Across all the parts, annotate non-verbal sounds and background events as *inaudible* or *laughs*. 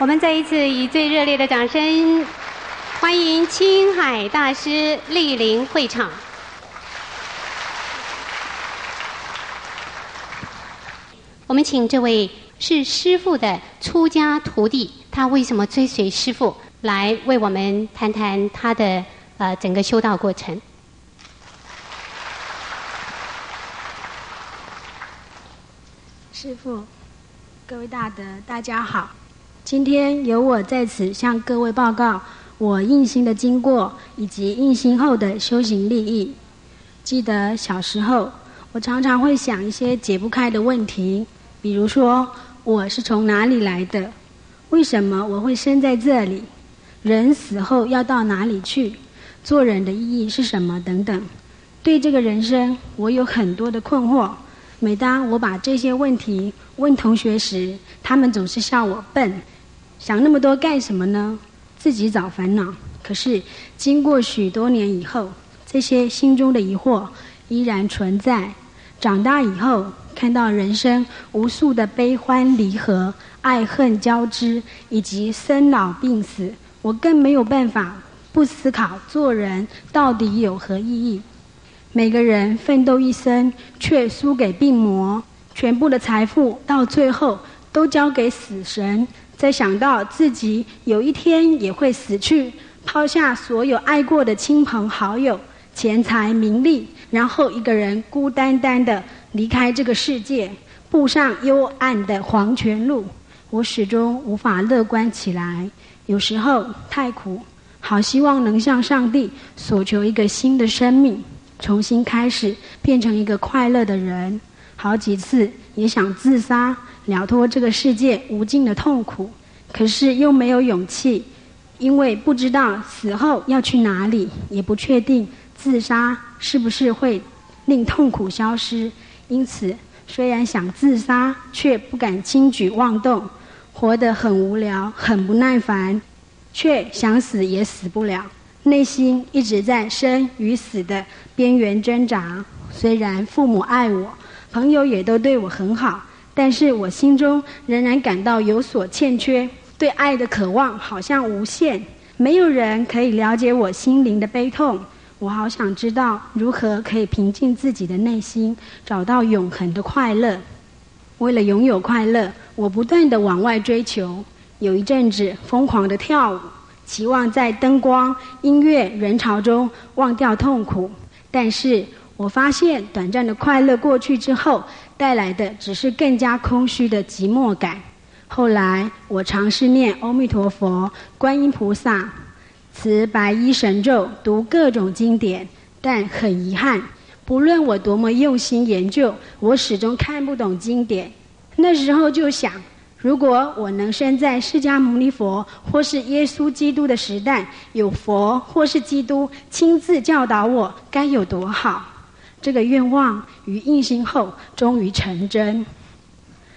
我们再一次以最热烈的掌声，欢迎青海大师莅临会场。我们请这位是师傅的出家徒弟，他为什么追随师傅，来为我们谈谈他的呃整个修道过程。师傅，各位大德，大家好。今天由我在此向各位报告我印心的经过，以及印心后的修行利益。记得小时候，我常常会想一些解不开的问题，比如说我是从哪里来的？为什么我会生在这里？人死后要到哪里去？做人的意义是什么？等等。对这个人生，我有很多的困惑。每当我把这些问题问同学时，他们总是笑我笨，想那么多干什么呢？自己找烦恼。可是经过许多年以后，这些心中的疑惑依然存在。长大以后，看到人生无数的悲欢离合、爱恨交织，以及生老病死，我更没有办法不思考做人到底有何意义。每个人奋斗一生，却输给病魔，全部的财富到最后都交给死神。再想到自己有一天也会死去，抛下所有爱过的亲朋好友、钱财名利，然后一个人孤单单的离开这个世界，步上幽暗的黄泉路，我始终无法乐观起来。有时候太苦，好希望能向上帝索求一个新的生命。重新开始，变成一个快乐的人。好几次也想自杀，了脱这个世界无尽的痛苦，可是又没有勇气，因为不知道死后要去哪里，也不确定自杀是不是会令痛苦消失。因此，虽然想自杀，却不敢轻举妄动，活得很无聊，很不耐烦，却想死也死不了。内心一直在生与死的边缘挣扎。虽然父母爱我，朋友也都对我很好，但是我心中仍然感到有所欠缺。对爱的渴望好像无限，没有人可以了解我心灵的悲痛。我好想知道如何可以平静自己的内心，找到永恒的快乐。为了拥有快乐，我不断的往外追求。有一阵子疯狂的跳舞。期望在灯光、音乐、人潮中忘掉痛苦，但是我发现短暂的快乐过去之后，带来的只是更加空虚的寂寞感。后来我尝试念阿弥陀佛、观音菩萨、持白衣神咒、读各种经典，但很遗憾，不论我多么用心研究，我始终看不懂经典。那时候就想。如果我能生在释迦牟尼佛或是耶稣基督的时代，有佛或是基督亲自教导我，该有多好！这个愿望于印心后终于成真。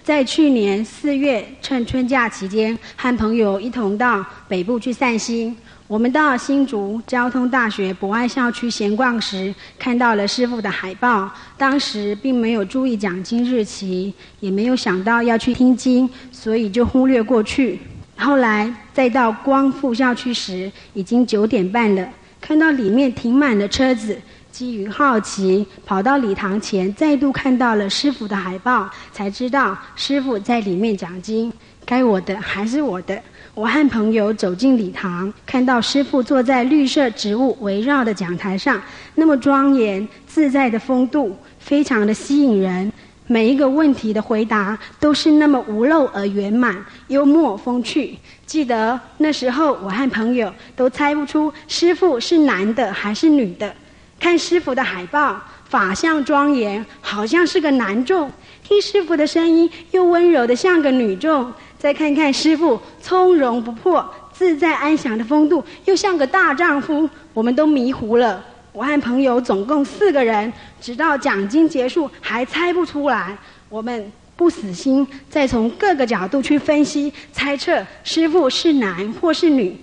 在去年四月，趁春假期间，和朋友一同到北部去散心。我们到新竹交通大学博爱校区闲逛时，看到了师傅的海报。当时并没有注意讲经日期，也没有想到要去听经，所以就忽略过去。后来再到光复校区时，已经九点半了，看到里面停满了车子，基于好奇，跑到礼堂前，再度看到了师傅的海报，才知道师傅在里面讲经。该我的还是我的。我和朋友走进礼堂，看到师父坐在绿色植物围绕的讲台上，那么庄严自在的风度，非常的吸引人。每一个问题的回答都是那么无漏而圆满，幽默风趣。记得那时候，我和朋友都猜不出师父是男的还是女的。看师父的海报，法相庄严，好像是个男众；听师父的声音，又温柔的像个女众。再看看师傅从容不迫、自在安详的风度，又像个大丈夫，我们都迷糊了。我和朋友总共四个人，直到讲经结束还猜不出来。我们不死心，再从各个角度去分析、猜测师傅是男或是女，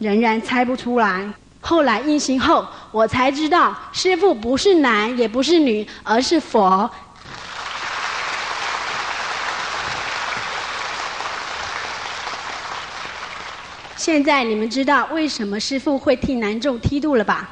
仍然猜不出来。后来印行后，我才知道师傅不是男也不是女，而是佛。现在你们知道为什么师傅会替南众剃度了吧？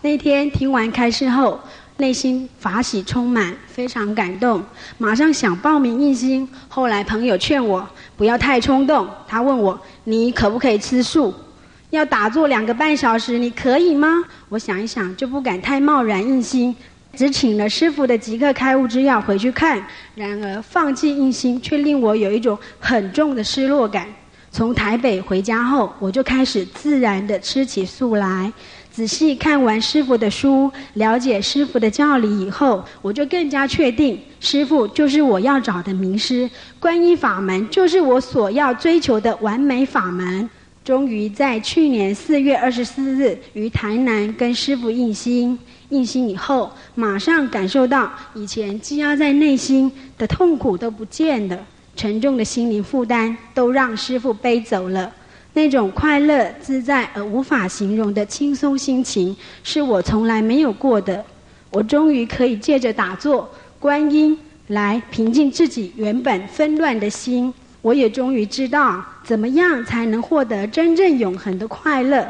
那天听完开示后，内心法喜充满，非常感动，马上想报名印心。后来朋友劝我不要太冲动，他问我你可不可以吃素？要打坐两个半小时，你可以吗？我想一想，就不敢太贸然印心，只请了师傅的即刻开悟之药回去看。然而放弃印心，却令我有一种很重的失落感。从台北回家后，我就开始自然的吃起素来。仔细看完师傅的书，了解师傅的教理以后，我就更加确定，师傅就是我要找的名师，观音法门就是我所要追求的完美法门。终于在去年四月二十四日于台南跟师傅印心，印心以后，马上感受到以前积压在内心的痛苦都不见了，沉重的心灵负担都让师傅背走了。那种快乐、自在而无法形容的轻松心情，是我从来没有过的。我终于可以借着打坐、观音来平静自己原本纷乱的心。我也终于知道，怎么样才能获得真正永恒的快乐。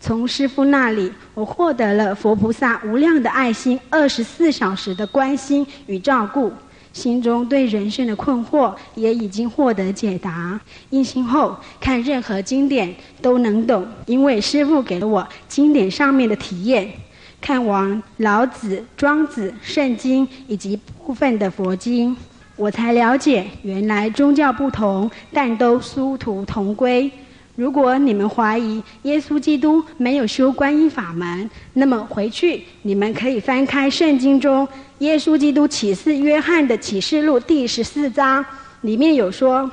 从师父那里，我获得了佛菩萨无量的爱心，二十四小时的关心与照顾。心中对人生的困惑也已经获得解答。印心后看任何经典都能懂，因为师父给了我经典上面的体验。看完老子、庄子、圣经以及部分的佛经，我才了解原来宗教不同，但都殊途同归。如果你们怀疑耶稣基督没有修观音法门，那么回去你们可以翻开圣经中耶稣基督启示约翰的启示录第十四章，里面有说：“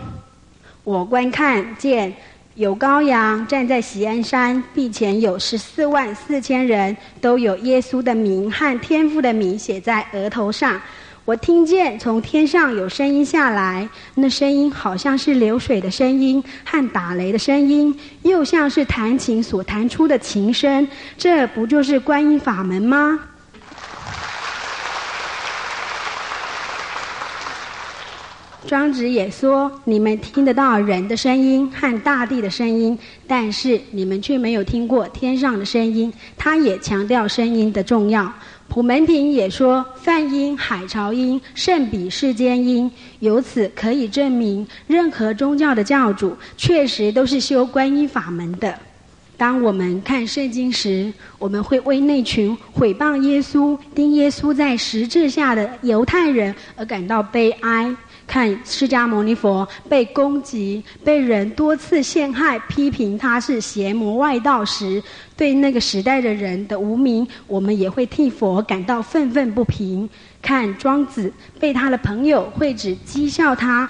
我观看见有羔羊站在喜安山，壁前有十四万四千人，都有耶稣的名和天父的名写在额头上。”我听见从天上有声音下来，那声音好像是流水的声音和打雷的声音，又像是弹琴所弹出的琴声。这不就是观音法门吗？庄子也说：“你们听得到人的声音和大地的声音，但是你们却没有听过天上的声音。”他也强调声音的重要。普门品也说：“梵音、海潮音胜比世间音。”由此可以证明，任何宗教的教主确实都是修观音法门的。当我们看圣经时，我们会为那群毁谤耶稣、钉耶稣在十字下的犹太人而感到悲哀。看释迦牟尼佛被攻击、被人多次陷害、批评他是邪魔外道时，对那个时代的人的无名，我们也会替佛感到愤愤不平。看庄子被他的朋友惠子讥笑他，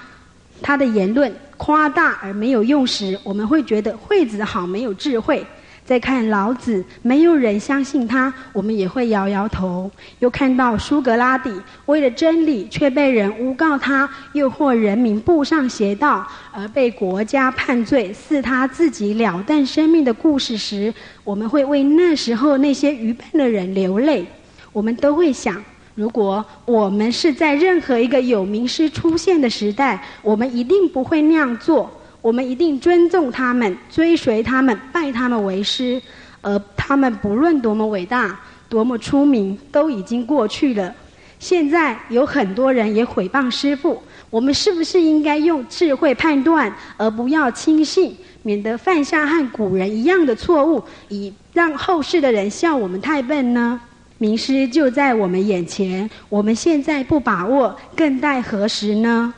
他的言论夸大而没有用时，我们会觉得惠子好没有智慧。再看老子，没有人相信他，我们也会摇摇头。又看到苏格拉底，为了真理却被人诬告他诱惑人民步上邪道，而被国家判罪，是他自己了断生命的故事时，我们会为那时候那些愚笨的人流泪。我们都会想，如果我们是在任何一个有名师出现的时代，我们一定不会那样做。我们一定尊重他们，追随他们，拜他们为师。而他们不论多么伟大，多么出名，都已经过去了。现在有很多人也毁谤师父，我们是不是应该用智慧判断，而不要轻信，免得犯下和古人一样的错误，以让后世的人笑我们太笨呢？名师就在我们眼前，我们现在不把握，更待何时呢？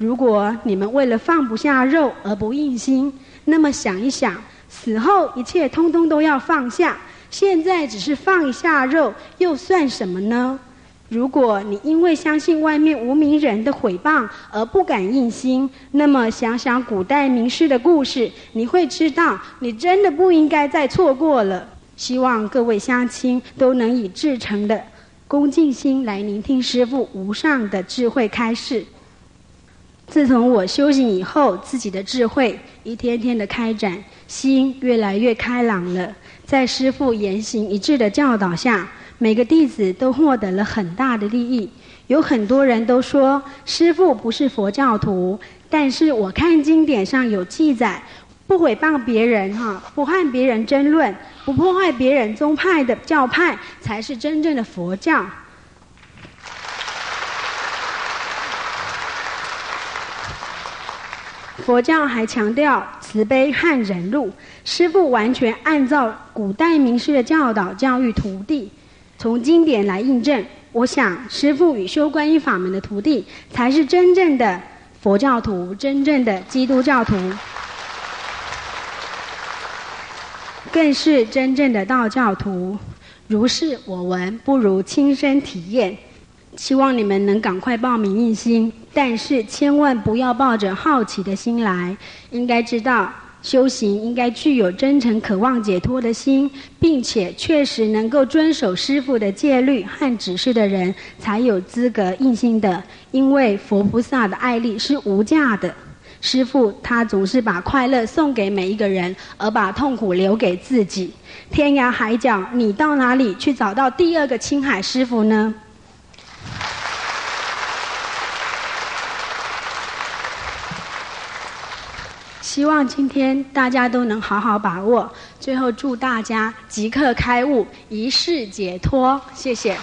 如果你们为了放不下肉而不硬心，那么想一想，死后一切通通都要放下。现在只是放一下肉，又算什么呢？如果你因为相信外面无名人的毁谤而不敢硬心，那么想想古代名师的故事，你会知道，你真的不应该再错过了。希望各位乡亲都能以至诚的恭敬心来聆听师父无上的智慧开示。自从我修行以后，自己的智慧一天天的开展，心越来越开朗了。在师父言行一致的教导下，每个弟子都获得了很大的利益。有很多人都说师父不是佛教徒，但是我看经典上有记载，不毁谤别人哈，不和别人争论，不破坏别人宗派的教派，才是真正的佛教。佛教还强调慈悲和忍辱，师父完全按照古代名师的教导教育徒弟。从经典来印证，我想师父与修观音法门的徒弟才是真正的佛教徒，真正的基督教徒，更是真正的道教徒。如是我闻，不如亲身体验。希望你们能赶快报名印心，但是千万不要抱着好奇的心来，应该知道。修行应该具有真诚渴望解脱的心，并且确实能够遵守师父的戒律和指示的人，才有资格印心的。因为佛菩萨的爱力是无价的，师父他总是把快乐送给每一个人，而把痛苦留给自己。天涯海角，你到哪里去找到第二个青海师父呢？希望今天大家都能好好把握。最后祝大家即刻开悟，一世解脱。谢谢。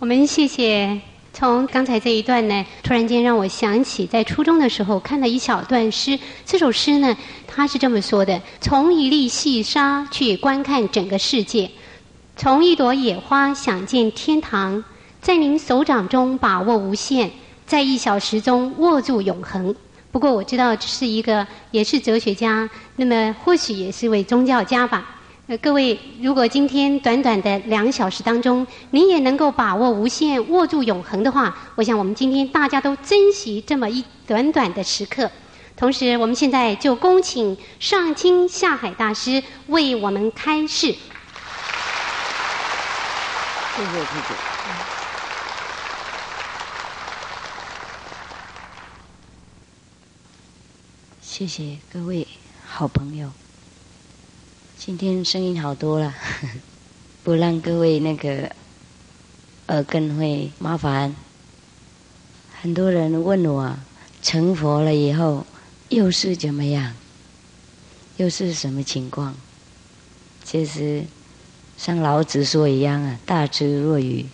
我们谢谢。从刚才这一段呢，突然间让我想起在初中的时候看了一小段诗。这首诗呢，它是这么说的：从一粒细沙去观看整个世界，从一朵野花想见天堂。在您手掌中把握无限，在一小时中握住永恒。不过我知道这是一个也是哲学家，那么或许也是位宗教家吧。呃，各位，如果今天短短的两小时当中，您也能够把握无限，握住永恒的话，我想我们今天大家都珍惜这么一短短的时刻。同时，我们现在就恭请上清下海大师为我们开示。谢谢谢谢。谢谢各位好朋友，今天声音好多了，*laughs* 不让各位那个耳根会麻烦。很多人问我成佛了以后又是怎么样，又是什么情况？其实像老子说一样啊，大智若愚，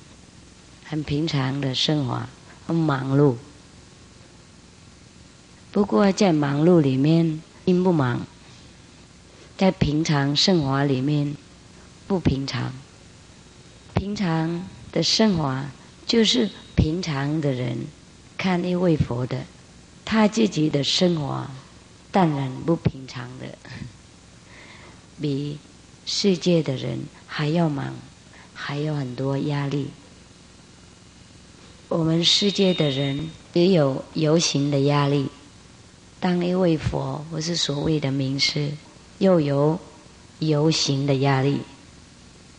*laughs* 很平常的生活，很忙碌。不过在忙碌里面并不忙，在平常生活里面不平常。平常的生活就是平常的人看一位佛的，他自己的生活当然不平常的，*laughs* 比世界的人还要忙，还有很多压力。我们世界的人也有游行的压力。当一位佛，或是所谓的名师，又有游行的压力，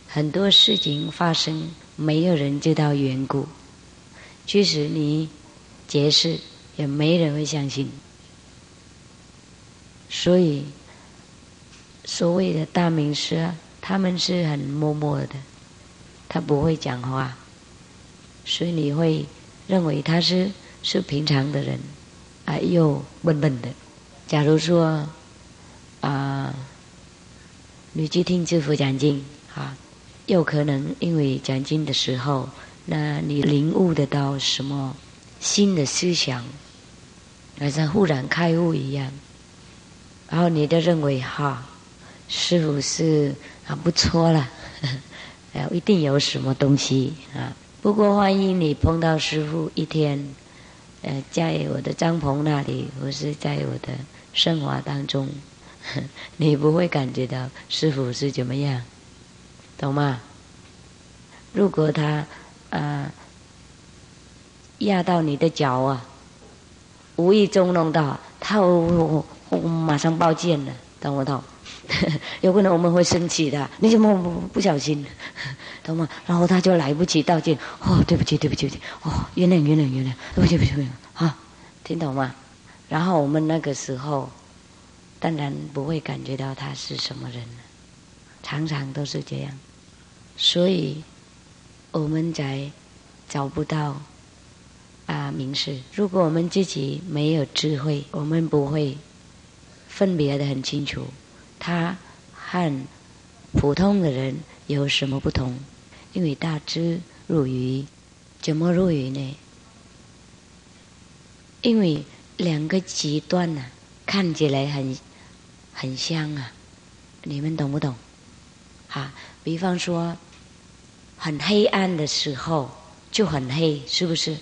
很多事情发生，没有人知道缘故。即使你解释，也没人会相信。所以，所谓的大名师，他们是很默默的，他不会讲话，所以你会认为他是是平常的人。哎，又笨笨的。假如说，啊，你去听师傅讲经，啊，有可能因为讲经的时候，那你领悟得到什么新的思想，好像忽然开悟一样，然后你就认为哈，师傅是啊不错了，然 *laughs* 后一定有什么东西啊。不过万一你碰到师傅一天。呃，在我的帐篷那里，或是在我的生活当中，*laughs* 你不会感觉到师傅是怎么样，懂吗？如果他啊压到你的脚啊，无意中弄到，他我我马上报警了，懂不懂？*laughs* 有可能我们会生气的，你怎么不不小心，懂吗？然后他就来不及道歉，哦，对不起，对不起，哦，原谅，原谅，原谅，对不起，对不起，啊，听懂吗？然后我们那个时候，当然不会感觉到他是什么人，常常都是这样，所以我们才找不到啊名士。如果我们自己没有智慧，我们不会分别的很清楚，他和普通的人有什么不同？因为大智入愚，怎么入愚呢？因为两个极端呐，看起来很很像啊，你们懂不懂？哈，比方说，很黑暗的时候就很黑，是不是？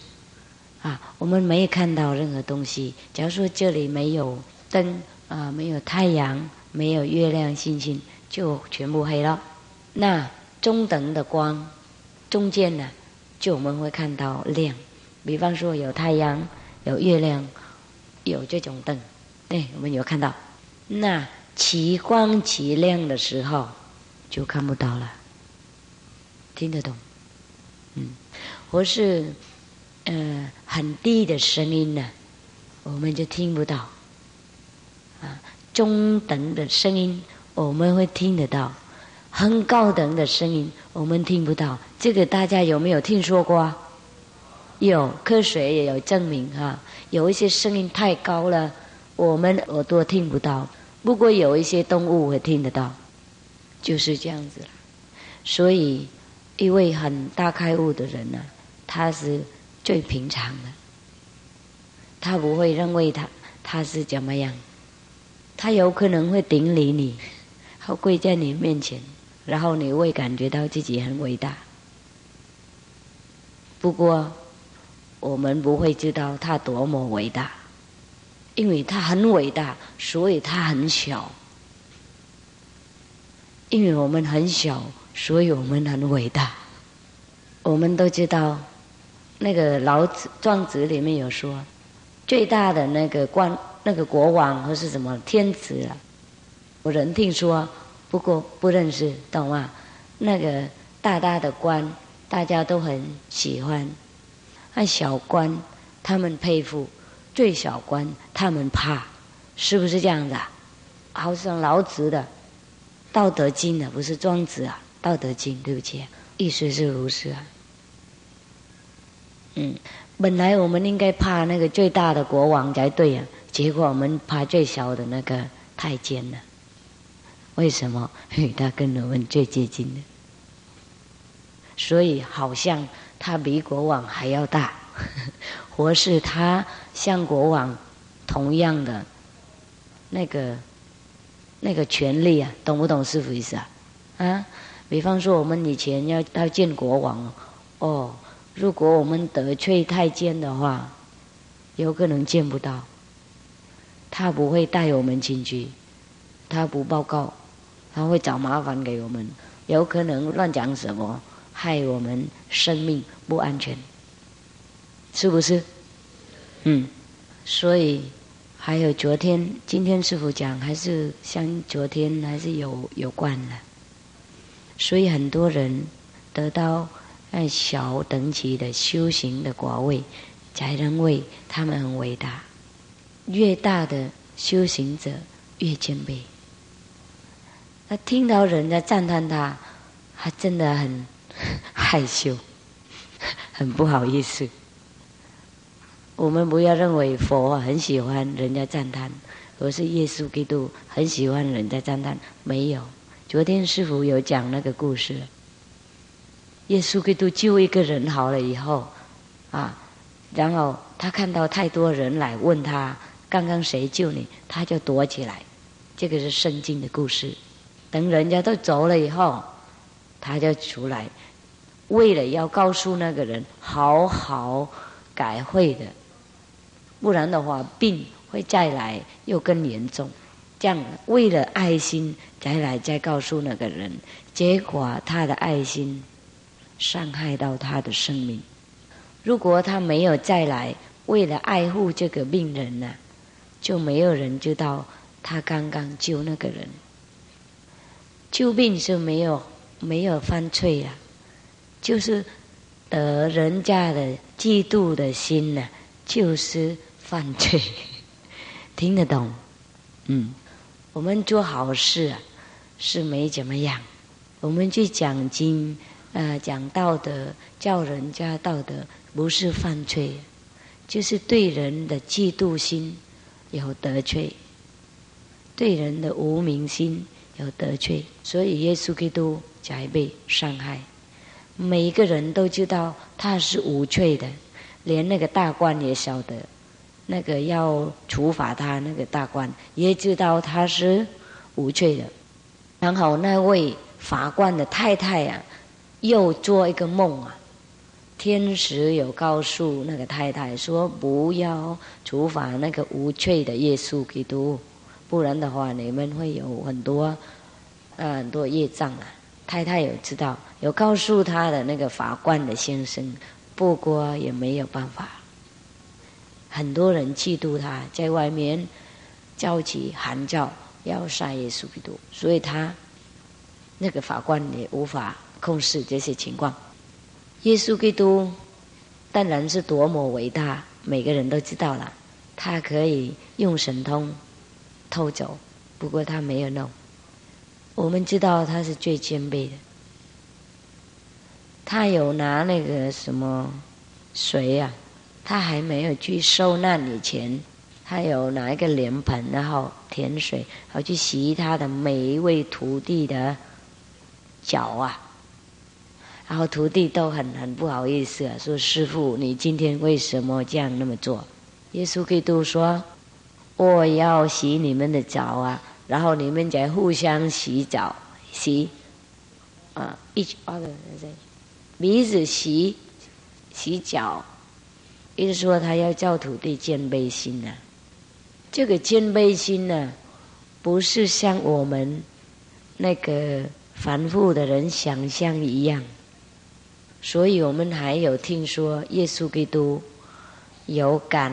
啊，我们没有看到任何东西。假如说这里没有灯啊，没有太阳，没有月亮、星星，就全部黑了。那中等的光，中间呢，就我们会看到亮。比方说有太阳。有月亮，有这种灯，对，我们有看到。那其光其亮的时候，就看不到了。听得懂？嗯，或是呃很低的声音呢，我们就听不到。啊，中等的声音我们会听得到，很高等的声音我们听不到。这个大家有没有听说过？有科学也有证明哈，有一些声音太高了，我们耳朵听不到。不过有一些动物会听得到，就是这样子。所以一位很大开悟的人呢，他是最平常的，他不会认为他他是怎么样，他有可能会顶礼你，会跪在你面前，然后你会感觉到自己很伟大。不过。我们不会知道他多么伟大，因为他很伟大，所以他很小。因为我们很小，所以我们很伟大。我们都知道，那个老子庄子里面有说，最大的那个官，那个国王或是什么天子啊，我人听说，不过不认识，懂吗？那个大大的官，大家都很喜欢。那小官，他们佩服；最小官，他们怕，是不是这样的？好像老子的《道德经》的，不是庄子啊，《道德经》对不起，意思是如此啊。嗯，本来我们应该怕那个最大的国王才对呀，结果我们怕最小的那个太监呢？为什么？因 *laughs* 为他跟我们最接近的，所以好像。他比国王还要大，*laughs* 或是他像国王同样的那个那个权利啊，懂不懂师傅意思啊？啊，比方说我们以前要要见国王哦，如果我们得罪太监的话，有可能见不到。他不会带我们进去，他不报告，他会找麻烦给我们，有可能乱讲什么。害我们生命不安全，是不是？嗯，所以还有昨天、今天师傅讲，还是像昨天还是有有关的。所以很多人得到那小等级的修行的果位，才认为他们很伟大。越大的修行者越谦卑。他听到人家赞叹他，他真的很。*laughs* 害羞，*laughs* 很不好意思。我们不要认为佛很喜欢人家赞叹，而是耶稣基督很喜欢人家赞叹。没有，昨天师傅有讲那个故事。耶稣基督救一个人好了以后，啊，然后他看到太多人来问他刚刚谁救你，他就躲起来。这个是圣经的故事。等人家都走了以后，他就出来。为了要告诉那个人好好改会的，不然的话病会再来又更严重。这样为了爱心再来再告诉那个人，结果他的爱心伤害到他的生命。如果他没有再来，为了爱护这个病人呢，就没有人知道他刚刚救那个人。救病是没有没有犯罪呀。就是得人家的嫉妒的心呢，就是犯罪。*laughs* 听得懂？嗯，我们做好事是没怎么样，我们去讲经，呃，讲道德，教人家道德，不是犯罪，就是对人的嫉妒心有得罪，对人的无名心有得罪，所以耶稣基督才被伤害。每一个人都知道他是无罪的，连那个大官也晓得，那个要处罚他那个大官也知道他是无罪的。然后那位。法官的太太啊，又做一个梦啊。天使有告诉那个太太说：“不要处罚那个无罪的耶稣基督，不然的话，你们会有很多呃很多业障啊。”太太有知道，有告诉他的那个法官的先生，不过也没有办法。很多人嫉妒他，在外面叫起喊叫要杀耶稣基督，所以他。那个法官也无法控制这些情况。耶稣基督当然是多么伟大，每个人都知道了。他可以用神通偷走，不过他没有弄。我们知道他是最谦卑的。他有拿那个什么水呀？他还没有去受难以前，他有拿一个莲盆，然后甜水，然后去洗他的每一位徒弟的。脚啊，然后徒弟都很很不好意思啊，说：“师傅，你今天为什么这样那么做？”耶稣基督说：“我要洗你们的澡啊，然后你们再互相洗澡，洗啊，一起啊，鼻子洗洗脚。”意思说他要叫徒弟谦卑心呐。这个谦卑心呢，不是像我们那个。凡夫的人想象一样，所以我们还有听说耶稣基督有感、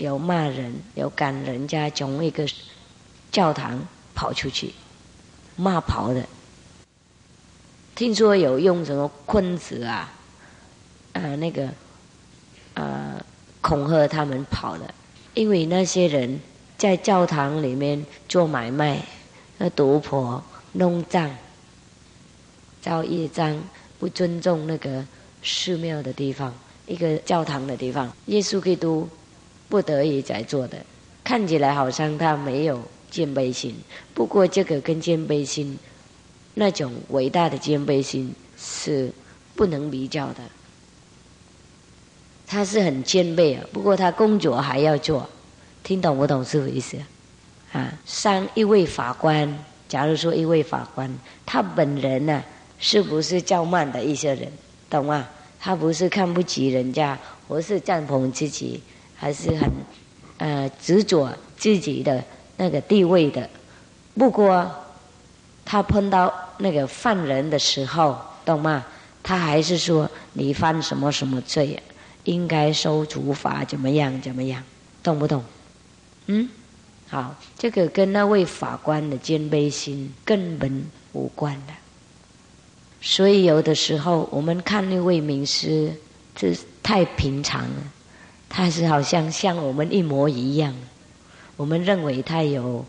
有骂人、有赶人家从一个教堂跑出去骂跑的。听说有用什么棍子啊，呃，那个呃恐吓他们跑的，因为那些人在教堂里面做买卖，那赌婆。弄脏、造业障，不尊重那个寺庙的地方，一个教堂的地方，耶稣基督不得已才做的，看起来好像他没有谦卑心。不过这个跟谦卑心，那种伟大的谦卑心是不能比较的。他是很谦卑啊，不过他工作还要做，听懂不懂是什么意思？啊，上一位法官。假如说一位法官，他本人呢，是不是较慢的一些人，懂吗？他不是看不起人家，或是赞同自己，还是很呃执着自己的那个地位的。不过他碰到那个犯人的时候，懂吗？他还是说你犯什么什么罪，应该受处罚，怎么样怎么样，懂不懂？嗯。好，这个跟那位法官的谦卑心根本无关的。所以有的时候我们看那位名师，这太平常了，他是好像像我们一模一样。我们认为他有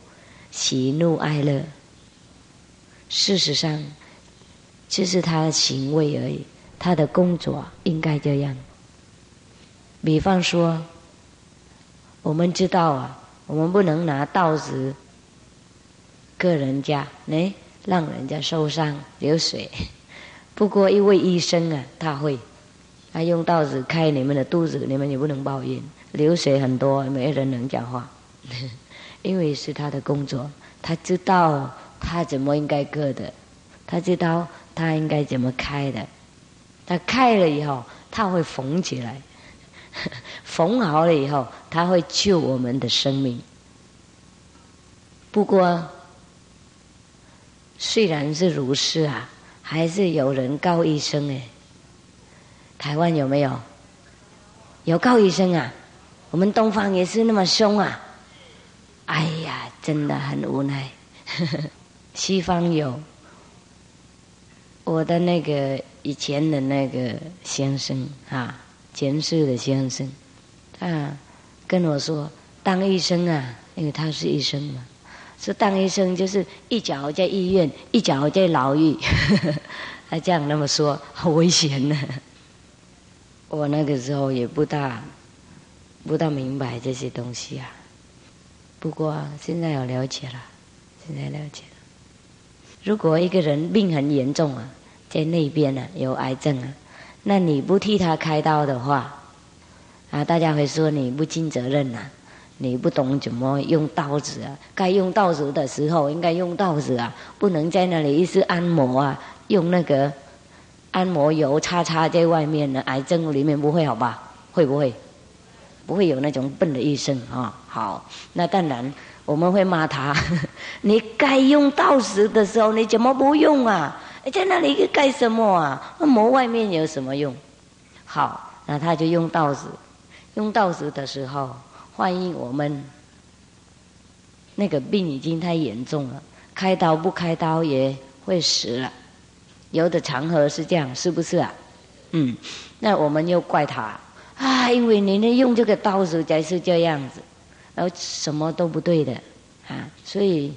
喜怒哀乐，事实上，这是他的行为而已。他的工作应该这样。比方说，我们知道啊。我们不能拿刀子割人家，哎，让人家受伤流水。不过一位医生啊，他会，他用刀子开你们的肚子，你们也不能抱怨，流水很多，没人能讲话，*laughs* 因为是他的工作，他知道他怎么应该割的，他知道他应该怎么开的，他开了以后，他会缝起来。*laughs* 缝好了以后，他会救我们的生命。不过，虽然是如此啊，还是有人告医生哎。台湾有没有？有告医生啊？我们东方也是那么凶啊！哎呀，真的很无奈。*laughs* 西方有，我的那个以前的那个先生啊。前世的先生，他跟我说：“当医生啊，因为他是医生嘛，说当医生就是一脚在医院，一脚在牢狱，*laughs* 他这样那么说，好危险呢。我那个时候也不大不大明白这些东西啊，不过现在有了解了，现在了解了。如果一个人病很严重啊，在那边呢有癌症啊，那你不替他开刀的话，啊，大家会说你不尽责任呐。你不懂怎么用刀子啊？该用刀子的时候应该用刀子啊，不能在那里一直按摩啊，用那个按摩油擦擦在外面呢。癌症里面不会好吧？会不会？不会有那种笨的医生啊？好，那当然我们会骂他。*laughs* 你该用刀子的时候你怎么不用啊？你在那里干什么啊？那磨外面有什么用？好，那他就用刀子，用刀子的时候。万一我们那个病已经太严重了，开刀不开刀也会死了。有的场合是这样，是不是啊？嗯，那我们又怪他啊，因为你呢用这个刀子才是这样子，然后什么都不对的啊，所以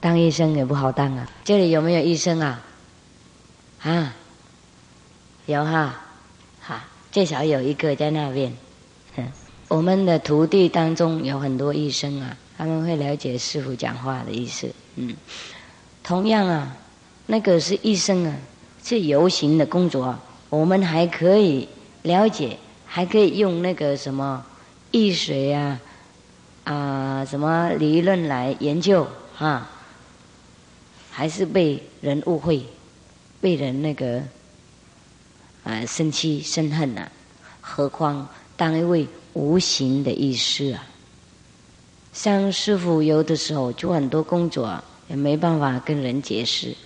当医生也不好当啊。这里有没有医生啊？啊，有哈，哈，至少有一个在那边。我们的徒弟当中有很多医生啊，他们会了解师傅讲话的意思。嗯，同样啊，那个是医生啊，是游行的工作啊，我们还可以了解，还可以用那个什么易水啊啊什么理论来研究啊，还是被人误会，被人那个啊生气生恨呐，何况当一位。无形的医师啊，像师傅有的时候做很多工作啊也没办法跟人解释。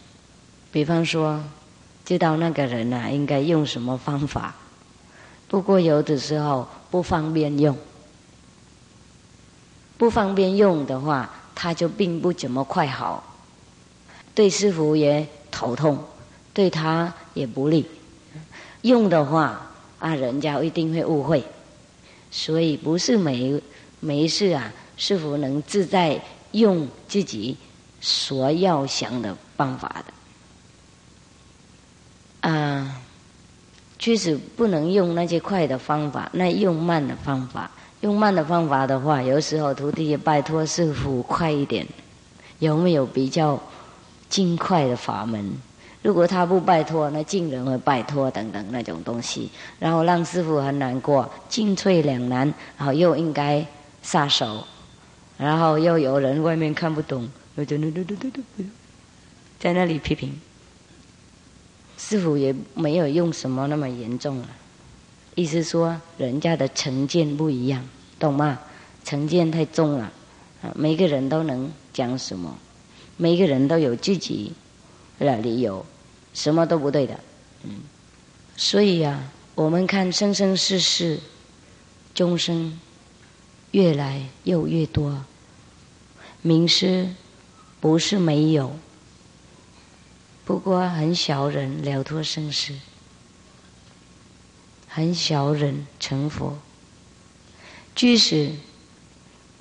比方说，知道那个人呐应该用什么方法，不过有的时候不方便用，不方便用的话，他就并不怎么快好，对师傅也头痛，对他也不利。用的话啊，人家一定会误会。所以不是每每一次啊，师傅能自在用自己所要想的办法的啊？确实不能用那些快的方法，那用慢的方法。用慢的方法的话，有时候徒弟也拜托师傅快一点。有没有比较尽快的法门？如果他不拜托，那近人会拜托等等那种东西，然后让师傅很难过，进退两难，然后又应该撒手，然后又有人外面看不懂，在那里批评，师傅也没有用什么那么严重了，意思说人家的成见不一样，懂吗？成见太重了，啊，每个人都能讲什么，每个人都有自己的理由。什么都不对的，嗯，所以呀，我们看生生世世，众生越来又越多，名师不是没有，不过很少人了脱生死，很少人成佛。即使，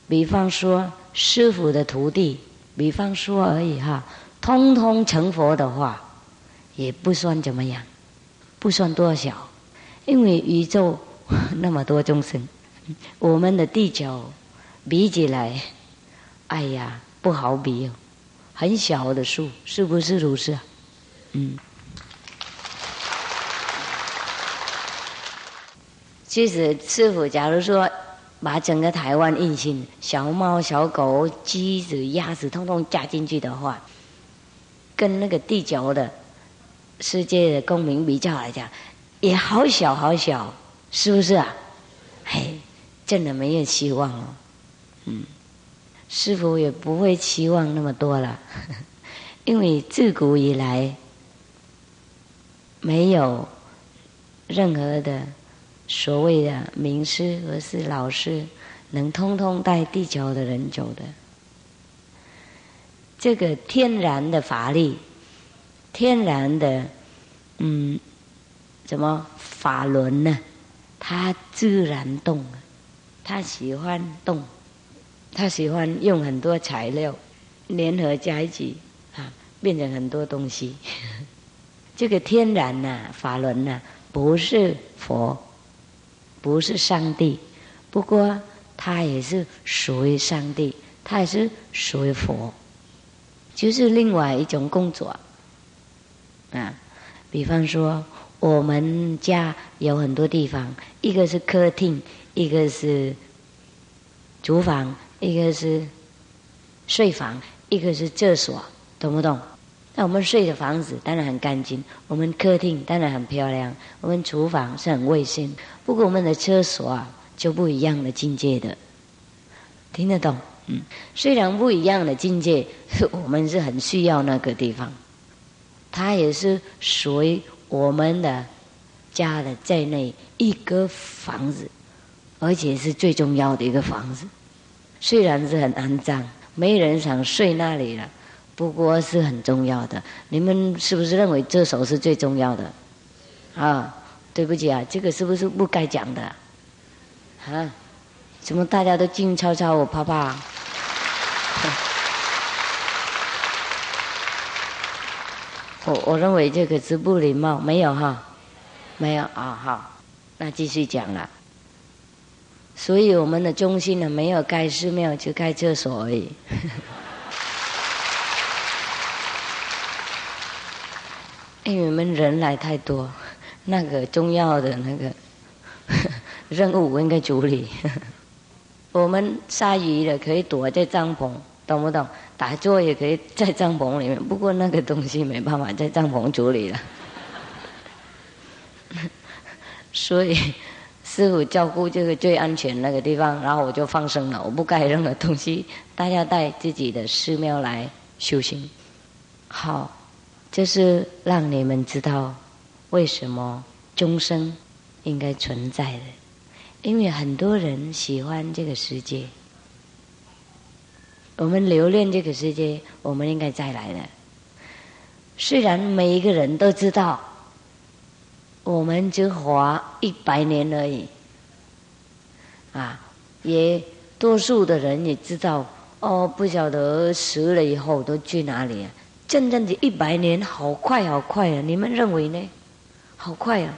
比方说师傅的徒弟，比方说而已哈，通通成佛的话。也不算怎么样，不算多少，因为宇宙 *laughs* 那么多众生，我们的地球比起来，哎呀，不好比哦，很小的数，是不是如此？嗯。其实师傅，假如说把整个台湾印星小猫、小狗、鸡子、鸭子通通加进去的话，跟那个地球的。世界的公民比较来讲，也好小好小，是不是啊？嘿，真的没有希望哦。嗯，师傅也不会期望那么多了，*laughs* 因为自古以来没有任何的所谓的名师或是老师能通通带地球的人走的。这个天然的法力。天然的，嗯，什么法轮呢？它自然动，它喜欢动，他喜欢用很多材料联合在一起啊，变成很多东西。这个天然呐，法轮呐，不是佛，不是上帝，不过它也是属于上帝，它也是属于佛，就是另外一种工作啊。比方说，我们家有很多地方，一个是客厅，一个是厨房，一个是睡房，一个是厕所，懂不懂？那我们睡的房子当然很干净，我们客厅当然很漂亮，我们厨房是很卫生。不过我们的厕所啊，就不一样的境界的，听得懂？嗯，虽然不一样的境界，*laughs* 我们是很需要那个地方，它也是属于我们的家的在内一个房子，而且是最重要的一个房子。虽然是很肮脏，没人想睡那里了。不过是很重要的，你们是不是认为这首是最重要的？啊，对不起啊，这个是不是不该讲的？啊，怎么大家都静悄悄，我怕怕。*laughs* 我我认为这个是不礼貌，没有哈，没有啊，好，那继续讲了。所以我们的中心呢，没有盖寺庙，就盖厕所而已。因为我们人来太多，*laughs* 那个重要的那个 *laughs* 任务应该处理。*laughs* 我们杀鱼的可以躲在帐篷，懂不懂？打坐也可以在帐篷里面，不过那个东西没办法在帐篷处理了。所以师傅照顾这个最安全那个地方，然后我就放生了，我不该任何东西，大家带自己的寺庙来修行。好。就是让你们知道为什么终生应该存在的，因为很多人喜欢这个世界，我们留恋这个世界，我们应该再来的。虽然每一个人都知道，我们只活一百年而已，啊，也多数的人也知道，哦，不晓得死了以后都去哪里。真正的一百年，好快好快啊！你们认为呢？好快啊！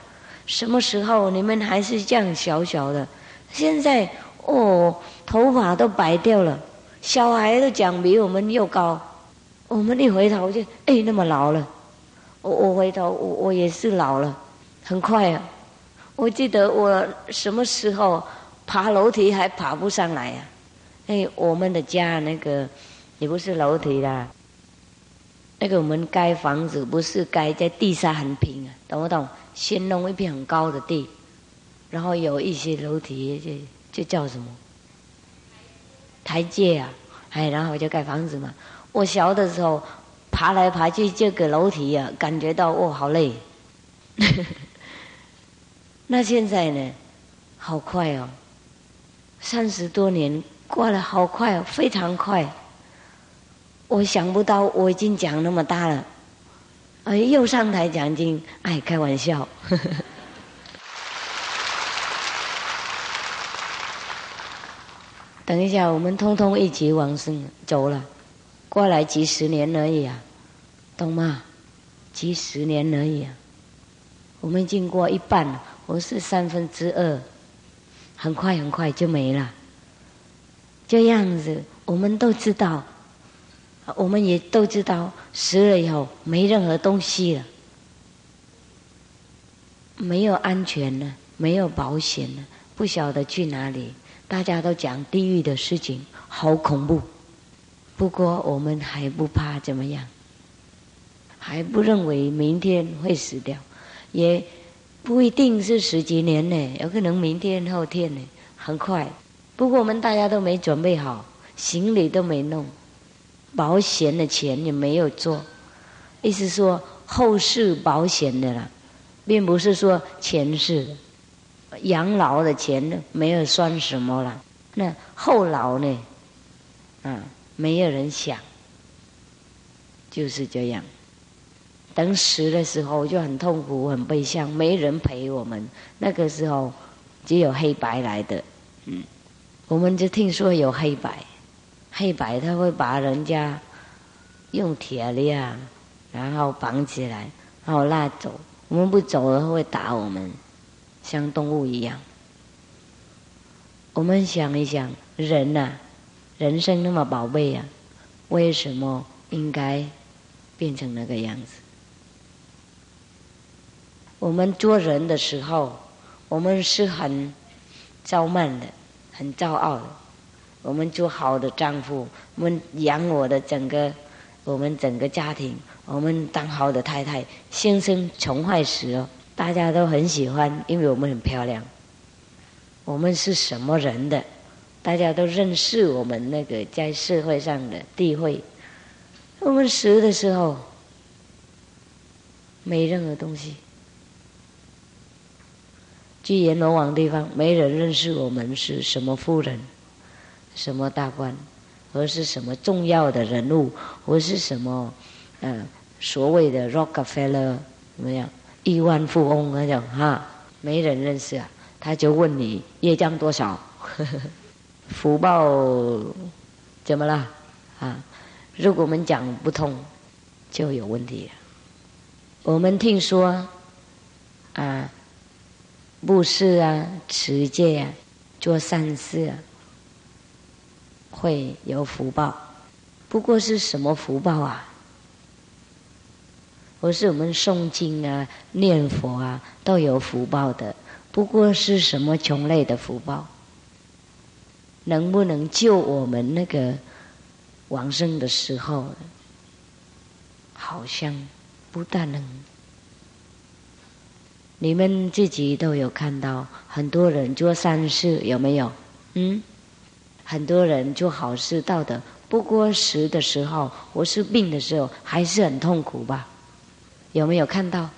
什么时候你们还是这样小小的？现在哦，头发都白掉了，小孩都讲比我们又高。我们一回头就哎，那么老了。我我回头我我也是老了，很快啊！我记得我什么时候爬楼梯还爬不上来呀？哎，我们的家那个也不是楼梯啦。那个我们盖房子不是盖在地下很平啊，懂不懂？先弄一片很高的地，然后有一些楼梯，就就叫什么台阶啊，哎，然后就盖房子嘛。我小的时候爬来爬去这个楼梯啊，感觉到哦好累。*laughs* 那现在呢，好快哦，三十多年过了，好快哦，非常快。我想不到我已经讲那么大了，哎，又上台讲经，哎，开玩笑。*laughs* 等一下，我们通通一起往生走了，过来几十年而已啊，懂吗？几十年而已啊，我们经过一半，我是三分之二，很快很快就没了。这样子，我们都知道。我们也都知道，死了以后没任何东西了，没有安全了，没有保险了，不晓得去哪里。大家都讲地狱的事情，好恐怖。不过我们还不怕怎么样，还不认为明天会死掉，也不一定是十几年呢，有可能明天后天呢，很快。不过我们大家都没准备好，行李都没弄。保险的钱也没有做，意思说后世保险的了，并不是说前世养老的钱呢没有算什么了。那后老呢？啊，没有人想，就是这样。等死的时候就很痛苦、很悲伤，没人陪我们。那个时候只有黑白来的，嗯，我们就听说有黑白，黑白他会把人家用铁链，然后绑起来，然后拉走。我们不走了会打我们，像动物一样。我们想一想，人呐，人生那么宝贝呀，为什么应该变成那个样子？我们做人的时候，我们是很骄慢的，很骄傲的。我们做好的丈夫，我们养我的整个，我们整个家庭。我们当好的太太，先生穷坏时哦，大家都很喜欢，因为我们很漂亮。我们是什么人的？大家都认识我们那个在社会上的地位。我们死的时候，没任何东西。去阎罗王地方，没人认识我们是什么夫人，什么大官，或是什么重要的人物，或是什么，嗯。所谓的 Rockefeller 怎么样？亿万富翁那种哈，没人认识啊。他就问你业障多少，*laughs* 福报怎么了啊？如果我们讲不通，就有问题了。我们听说啊，布施啊、持戒啊、做善事啊，会有福报。不过是什么福报啊？不是我们诵经啊、念佛啊都有福报的，不过是什么穷类的福报？能不能救我们那个往生的时候？好像不大能。你们自己都有看到，很多人做善事有没有？嗯，很多人做好事到的，不过时的时候或是病的时候，还是很痛苦吧？有没有看到？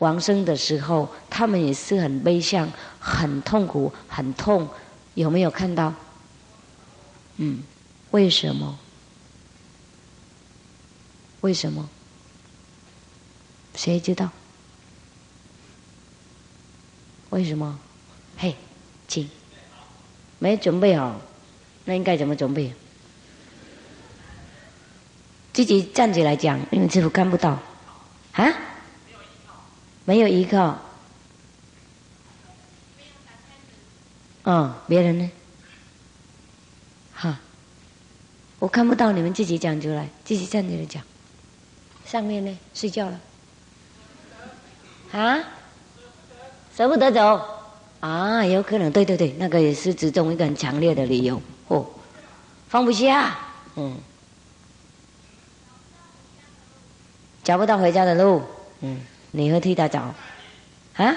往生的时候，他们也是很悲伤、很痛苦、很痛。有没有看到？嗯，为什么？为什么？谁知道？为什么？嘿，请，没准备好，那应该怎么准备？自己站起来讲，因为师傅看不到。啊？没有依靠。哦，别人呢？哈，我看不到你们自己讲出来，自己站起来讲。上面呢？睡觉了。啊？舍不得走？啊，有可能，对对对，那个也是其中一个很强烈的理由。哦，放不下。嗯。找不到回家的路，嗯，你会替他找，啊？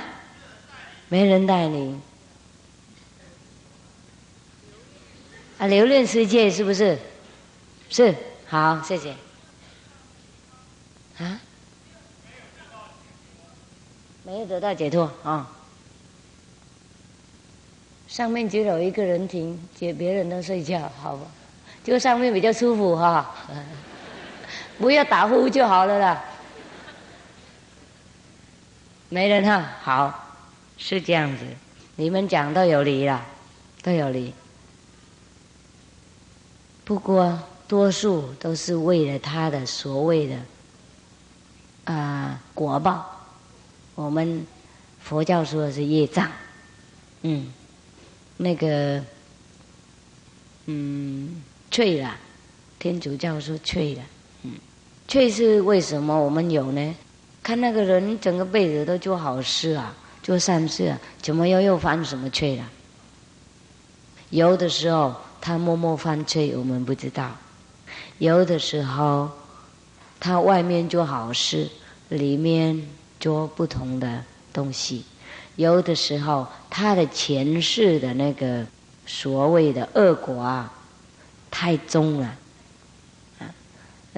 没人带你，啊，留恋世界是不是？是，好，谢谢。啊？没有得到解脱啊？上面只有一个人停，接别人都睡觉，好吧？就上面比较舒服哈。*laughs* 不要打呼就好了啦。没人哈，好，是这样子。你们讲都有理了，都有理。不过多数都是为了他的所谓的啊果报。我们佛教说的是业障，嗯，那个嗯，脆了，天主教说脆了。却是为什么我们有呢？看那个人整个辈子都做好事啊，做善事啊，怎么又又犯什么罪了？有的时候他默默犯罪，我们不知道；有的时候他外面做好事，里面做不同的东西；有的时候他的前世的那个所谓的恶果啊，太重了，啊，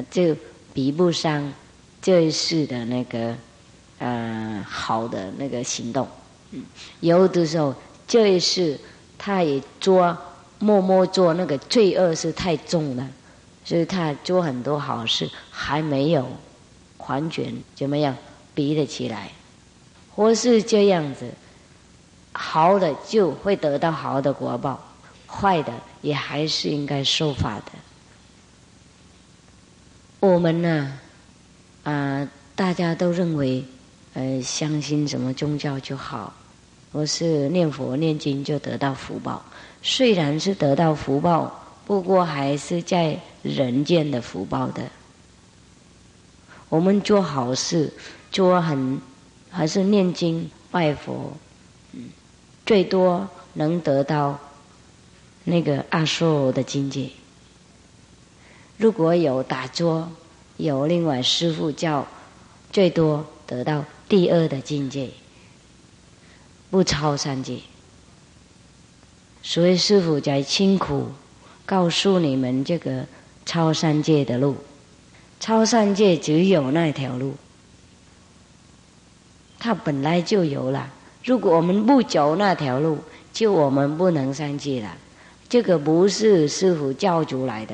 就。比不上这一世的那个呃好的那个行动，嗯，有的时候这一世他也做默默做那个罪恶是太重了，所以他做很多好事还没有完全，怎么样比得起来？或是这样子，好的就会得到好的果报，坏的，也还是应该受罚的。我们呢，啊，大家都认为，呃，相信什么宗教就好，或是念佛念经就得到福报。虽然是得到福报，不过还是在人间的福报的。我们做好事，做很还是念经拜佛，嗯，最多能得到那个阿修罗的境界。如果有打坐，有另外师傅教，最多得到第二的境界，不超三界。所以师傅在辛苦告诉你们这个超三界的路，超三界只有那条路，它本来就有了。如果我们不走那条路，就我们不能上去了。这个不是师傅教出来的，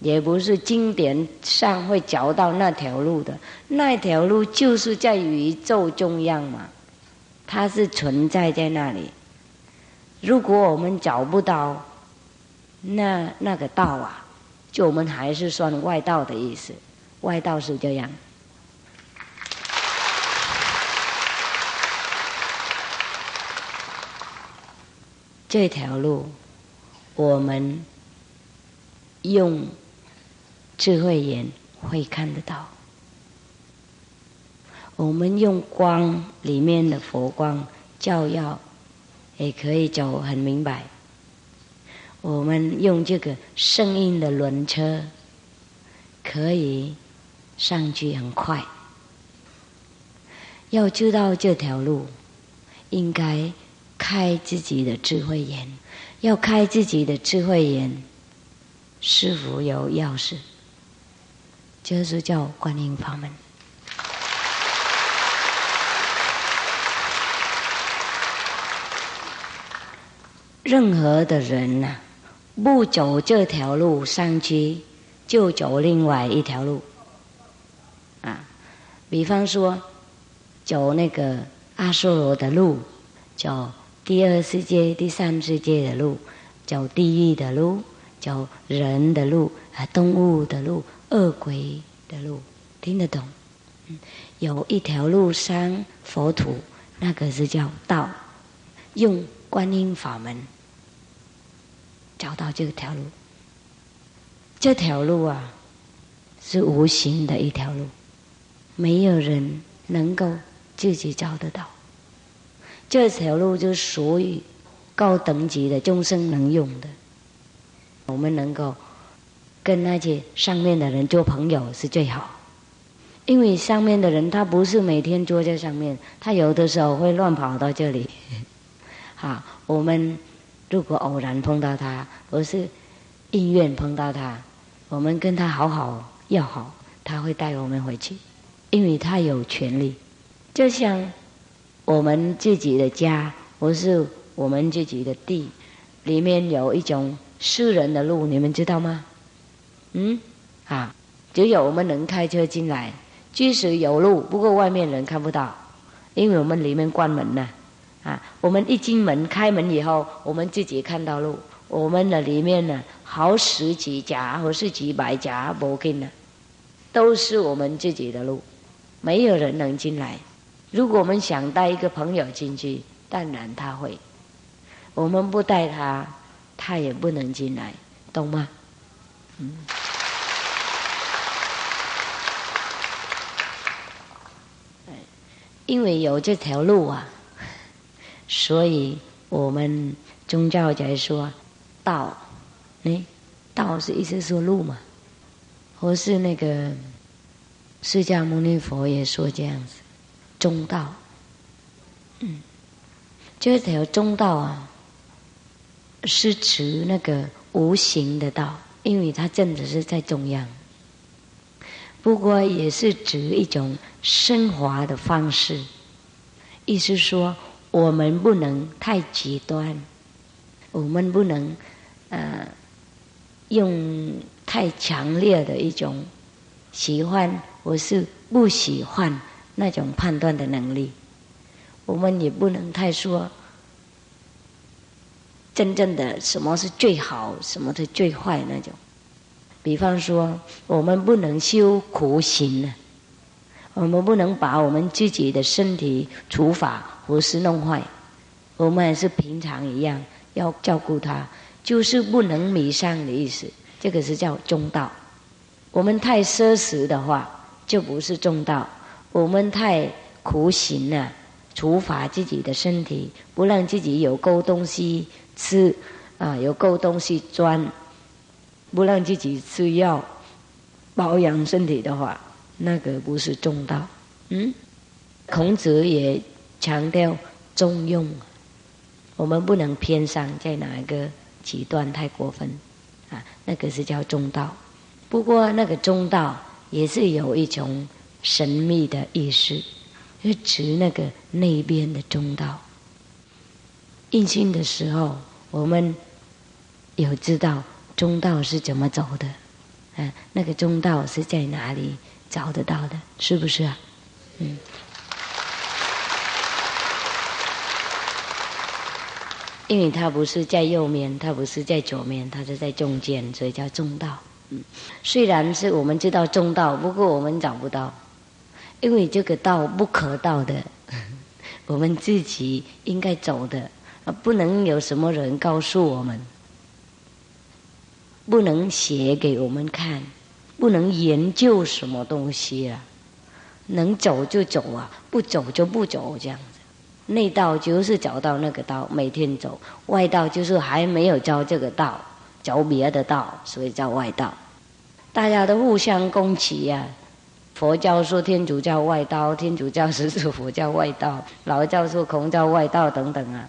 也不是经典上会找到那条路的。那条路就是在宇宙中央嘛，它是存在在那里。如果我们找不到那那个道啊，就我们还是算外道的意思。外道是这样，这条路我们用智慧眼会看得到，我们用光里面的佛光照耀。也可以走很明白。我们用这个声音的轮车，可以上去很快。要知道这条路，应该开自己的智慧眼。要开自己的智慧眼，师傅有钥匙，就是叫观音法门。任何的人呐，不走这条路上去，就走另外一条路。啊，比方说，走那个阿修罗的路，叫第二世界、第三世界的路，走地狱的路，走人的路，啊，动物的路，恶鬼的路，听得懂？有一条路上佛土，那个是叫道，用。观音法门，找到这条路。这条路啊，是无形的一条路，没有人能够自己找得到。这条路就属于高等级的众生能用的。我们能够跟那些上面的人做朋友是最好，因为上面的人他不是每天坐在上面，他有的时候会乱跑到这里。*laughs* 好，我们如果偶然碰到他，或是意愿碰到他，我们跟他好好要好，他会带我们回去，因为他有权利。就像我们自己的家，或是我们自己的地，里面有一种私人的路，你们知道吗？嗯，啊，只有我们能开车进来，即使有路，不过外面人看不到，因为我们里面关门了。啊，我们一进门开门以后，我们自己看到路。我们的里面呢，好十几家或是几百家不进的，都是我们自己的路，没有人能进来。如果我们想带一个朋友进去，当然他会；我们不带他，他也不能进来，懂吗？嗯。因为有这条路啊。所以，我们宗教才说道，哎，道是意思说路嘛，或是那个释迦牟尼佛也说这样子，中道，嗯，这条中道啊，是指那个无形的道，因为它真的是在中央，不过也是指一种升华的方式，意思说。我们不能太极端，我们不能呃用太强烈的一种喜欢或是不喜欢那种判断的能力。我们也不能太说真正的什么是最好，什么是最坏那种。比方说，我们不能修苦行呢，我们不能把我们自己的身体除法或是弄坏，我们还是平常一样要照顾它，就是不能迷上的意思。这个是叫中道。我们太奢侈的话，就不是中道；我们太苦行了，处罚自己的身体，不让自己有够东西吃啊，有够东西钻。不让自己吃药保养身体的话，那个不是中道。嗯，孔子也强调中庸，我们不能偏上在哪一个极端太过分啊，那个是叫中道。不过那个中道也是有一种神秘的意思，是指那个那边的中道。印心的时候，我们有知道。中道是怎么走的？嗯，那个中道是在哪里找得到的？是不是啊？嗯，因为它不是在右面，它不是在左面，它是在中间，所以叫中道。嗯，虽然是我们知道中道，不过我们找不到，因为这个道不可道的，*laughs* 我们自己应该走的，不能有什么人告诉我们。不能写给我们看，不能研究什么东西啊，能走就走啊，不走就不走这样子。内道就是找到那个道，每天走；外道就是还没有教这个道，走别的道，所以叫外道。大家都互相攻击呀。佛教说天主教外道，天主教是佛教外道，老教说孔教外道等等啊。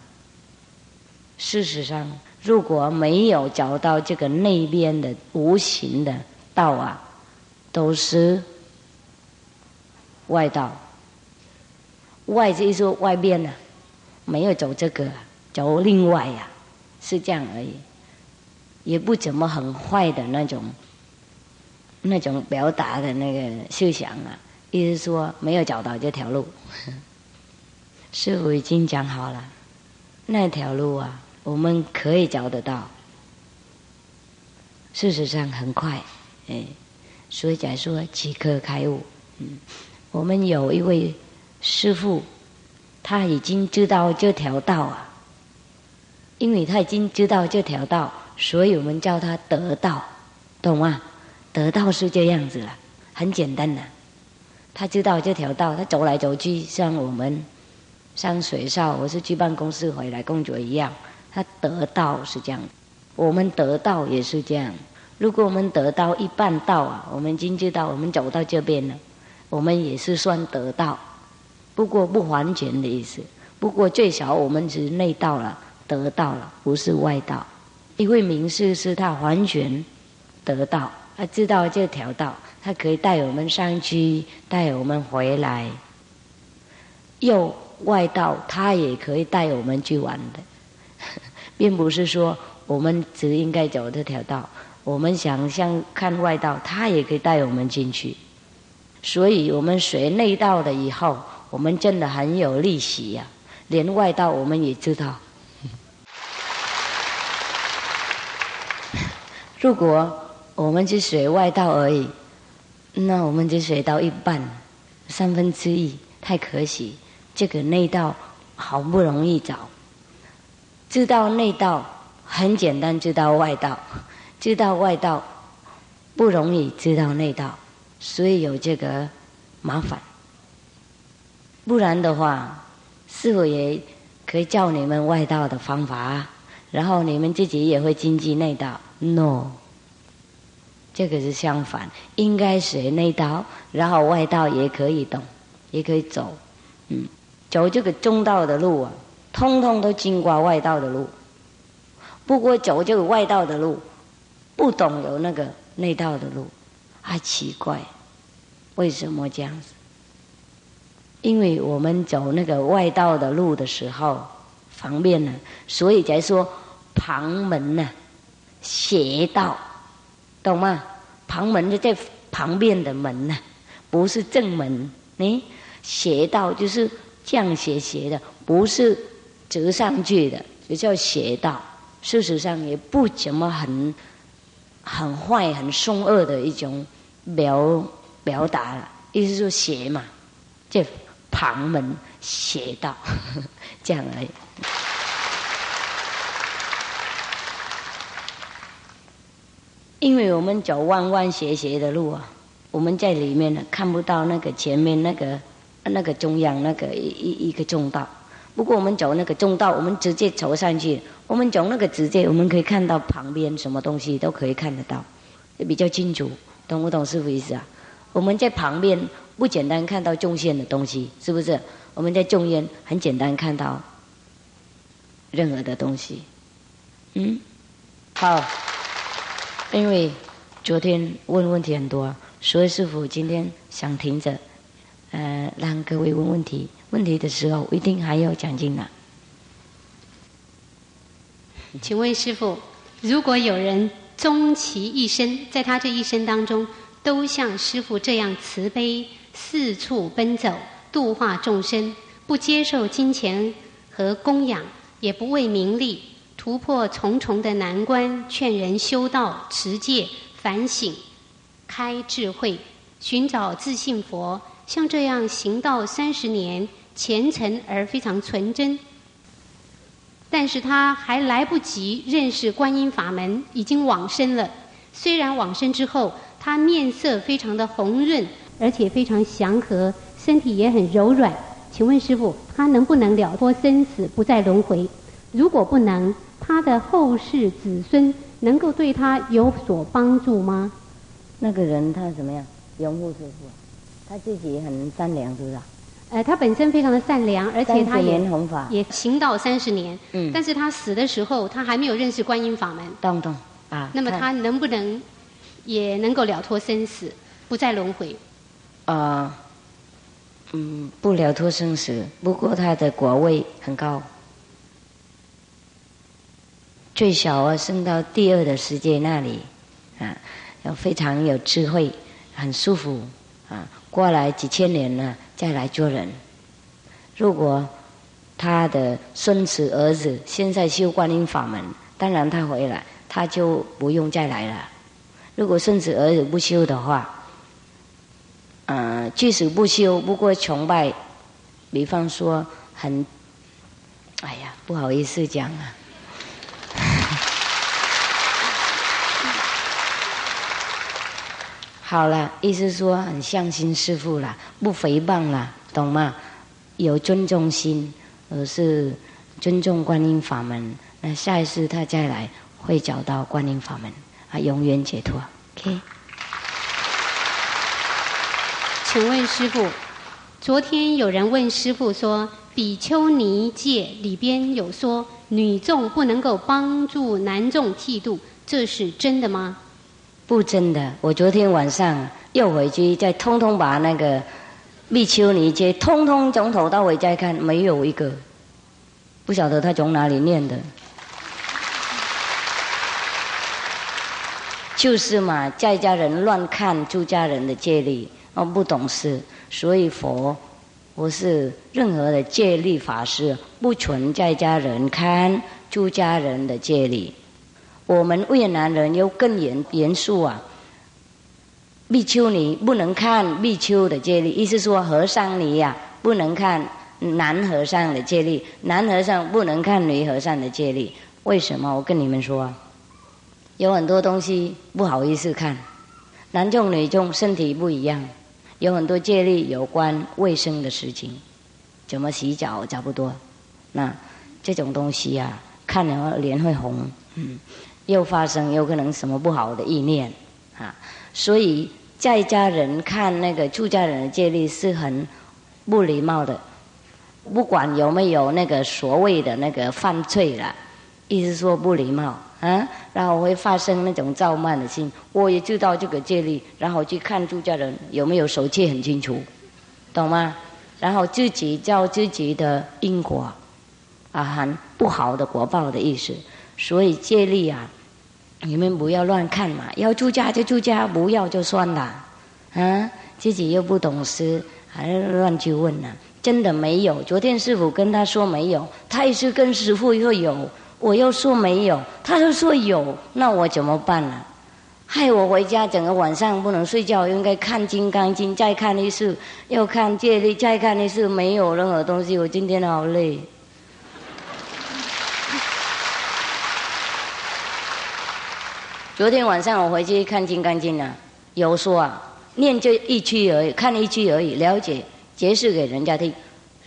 事实上。如果没有找到这个内边的无形的道啊，都是外道。外就是说外边呢，没有走这个，走另外呀，是这样而已。也不怎么很坏的那种，那种表达的那个思想啊，意思说没有找到这条路。*laughs* 师傅已经讲好了，那条路啊。我们可以找得到，事实上很快，哎，所以讲说即刻开悟。嗯，我们有一位师傅，他已经知道这条道啊，因为他已经知道这条道，所以我们叫他得道，懂吗？得道是这样子了，很简单的。他知道这条道，他走来走去，像我们上学校，我是去办公室回来工作一样。他得道是这样，我们得道也是这样。如果我们得到一半道啊，我们已经知道我们走到这边了，我们也是算得道，不过不完全的意思。不过最少我们是内道了，得道了，不是外道。因为名士是他完全得道，他知道这条道，他可以带我们上去，带我们回来。又外道，他也可以带我们去玩的。*laughs* 并不是说我们只应该走这条道，我们想像看外道，他也可以带我们进去。所以我们学内道了以后，我们真的很有利息呀。连外道我们也知道，*laughs* 如果我们只学外道而已，那我们就学到一半，三分之一，太可惜。这个内道好不容易找。知道内道很简单，知道外道，知道外道不容易知道内道，所以有这个麻烦。不然的话，师傅也可以教你们外道的方法，然后你们自己也会经济内道。No，这个是相反，应该学内道，然后外道也可以懂，也可以走，嗯，走这个中道的路啊。通通都经过外道的路，不过走这个外道的路，不懂有那个内道的路，还奇怪，为什么这样子？因为我们走那个外道的路的时候方便呢，所以才说旁门呢，邪道，懂吗？旁门就在旁边的门呢，不是正门。哎，邪道就是这样斜斜的，不是。折上去的就叫邪道，事实上也不怎么很很坏、很凶恶的一种表表达了，意思说邪嘛，这旁门邪道 *laughs* 这样而已。因为我们走弯弯斜斜的路啊，我们在里面呢看不到那个前面那个那个中央那个一一一个中道。不过我们走那个中道，我们直接走上去。我们走那个直接，我们可以看到旁边什么东西都可以看得到，比较清楚，懂不懂师傅意思啊？我们在旁边不简单看到中线的东西，是不是？我们在中间很简单看到任何的东西。嗯，好。因为昨天问问题很多，所以师傅今天想停着，呃，让各位问问题。问题的时候一定还要讲经的。请问师傅，如果有人终其一生，在他这一生当中，都像师傅这样慈悲，四处奔走，度化众生，不接受金钱和供养，也不为名利。突破重重的难关，劝人修道、持戒、反省、开智慧，寻找自信佛。像这样行道三十年，虔诚而非常纯真。但是他还来不及认识观音法门，已经往生了。虽然往生之后，他面色非常的红润，而且非常祥和，身体也很柔软。请问师傅，他能不能了脱生死，不再轮回？如果不能？他的后世子孙能够对他有所帮助吗？那个人他怎么样？拥护师傅，他自己很善良，是不是？呃，他本身非常的善良，而且他也也行道三十年。嗯。但是他死的时候，他还没有认识观音法门。懂懂啊。那么他能不能也能够了脱生死，不再轮回？啊，嗯，不了脱生死，不过他的果位很高。最小啊，升到第二的世界那里，啊，要非常有智慧，很舒服，啊，过来几千年了，再来做人。如果他的孙子儿子现在修观音法门，当然他回来，他就不用再来了。如果孙子儿子不修的话，嗯，即使不修，不过崇拜，比方说很，哎呀，不好意思讲啊。好了，意思说很相信师傅了，不诽谤了，懂吗？有尊重心，而是尊重观音法门。那下一次他再来，会找到观音法门，啊，永远解脱。OK。请问师傅，昨天有人问师傅说，《比丘尼戒》里边有说女众不能够帮助男众剃度，这是真的吗？不真的，我昨天晚上又回去再通通把那个密丘尼街通通从头到尾再看，没有一个，不晓得他从哪里念的。就是嘛，在家人乱看出家人的戒律，哦，不懂事，所以佛不是任何的戒律法师不存在家人看出家人的戒律。我们越南人又更严严肃啊！比丘尼不能看比丘的戒律，意思说和尚尼呀不能看男和尚的戒律，男和尚不能看女和尚的戒律。为什么？我跟你们说，有很多东西不好意思看，男众女众身体不一样，有很多戒律有关卫生的事情，怎么洗澡差不多。那这种东西呀，看了脸会红，嗯。又发生有可能什么不好的意念啊，所以在家人看那个出家人的戒律是很不礼貌的，不管有没有那个所谓的那个犯罪了，意思说不礼貌啊，然后会发生那种造慢的心。我也知道这个戒律，然后去看出家人有没有手气很清楚，懂吗？然后自己照自己的因果啊，很不好的果报的意思。所以戒律啊，你们不要乱看嘛，要出家就出家，不要就算了，啊，自己又不懂事，还乱去问呢。真的没有，昨天师傅跟他说没有，他也是跟师傅说有，我又说没有，他又说有，那我怎么办呢？害我回家整个晚上不能睡觉，应该看《金刚经》，再看一次，又看戒律，再看一次，没有任何东西。我今天好累。昨天晚上我回去看《金刚经》了，有说啊，念就一句而已，看一句而已，了解解释给人家听，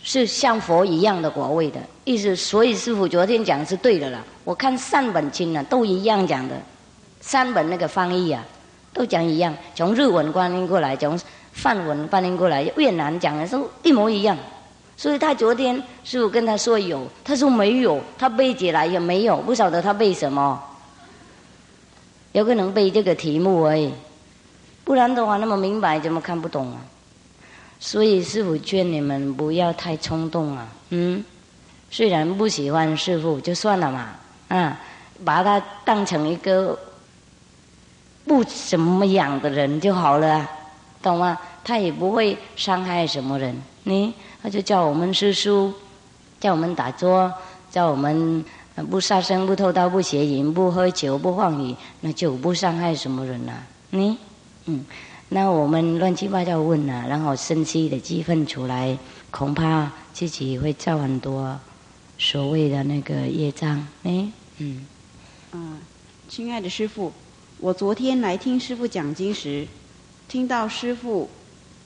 是像佛一样的果位的意思。所以师傅昨天讲是对的了。我看三本经呢，都一样讲的，三本那个翻译啊，都讲一样，从日文翻译过来，从梵文翻译过来，越南讲的都一模一样。所以他昨天师傅跟他说有，他说没有，他背起来也没有，不晓得他背什么。有可能背这个题目而已，不然的话那么明白怎么看不懂啊？所以师傅劝你们不要太冲动啊，嗯，虽然不喜欢师傅就算了嘛，啊，把他当成一个不怎么样的人就好了，懂吗？他也不会伤害什么人，你他就叫我们师叔，叫我们打坐，叫我们。不杀生，不偷盗，不邪淫，不喝酒，不放语，那就不伤害什么人了。你，嗯，那我们乱七八糟问了，然后生气的气愤出来，恐怕自己会造很多所谓的那个业障。哎，嗯，嗯，亲爱的师傅，我昨天来听师傅讲经时，听到师傅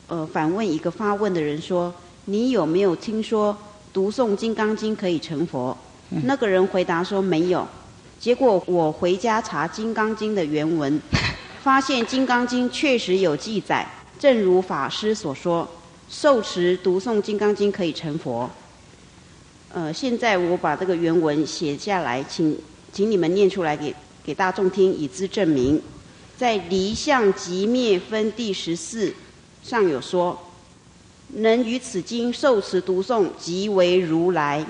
呃反问一个发问的人说：“你有没有听说读诵《金刚经》可以成佛？”那个人回答说没有，结果我回家查《金刚经》的原文，*laughs* 发现《金刚经》确实有记载，正如法师所说，受持读诵《金刚经》可以成佛。呃，现在我把这个原文写下来，请请你们念出来给给大众听，以资证明。在《离相即灭分》第十四上有说，能于此经受持读诵，即为如来。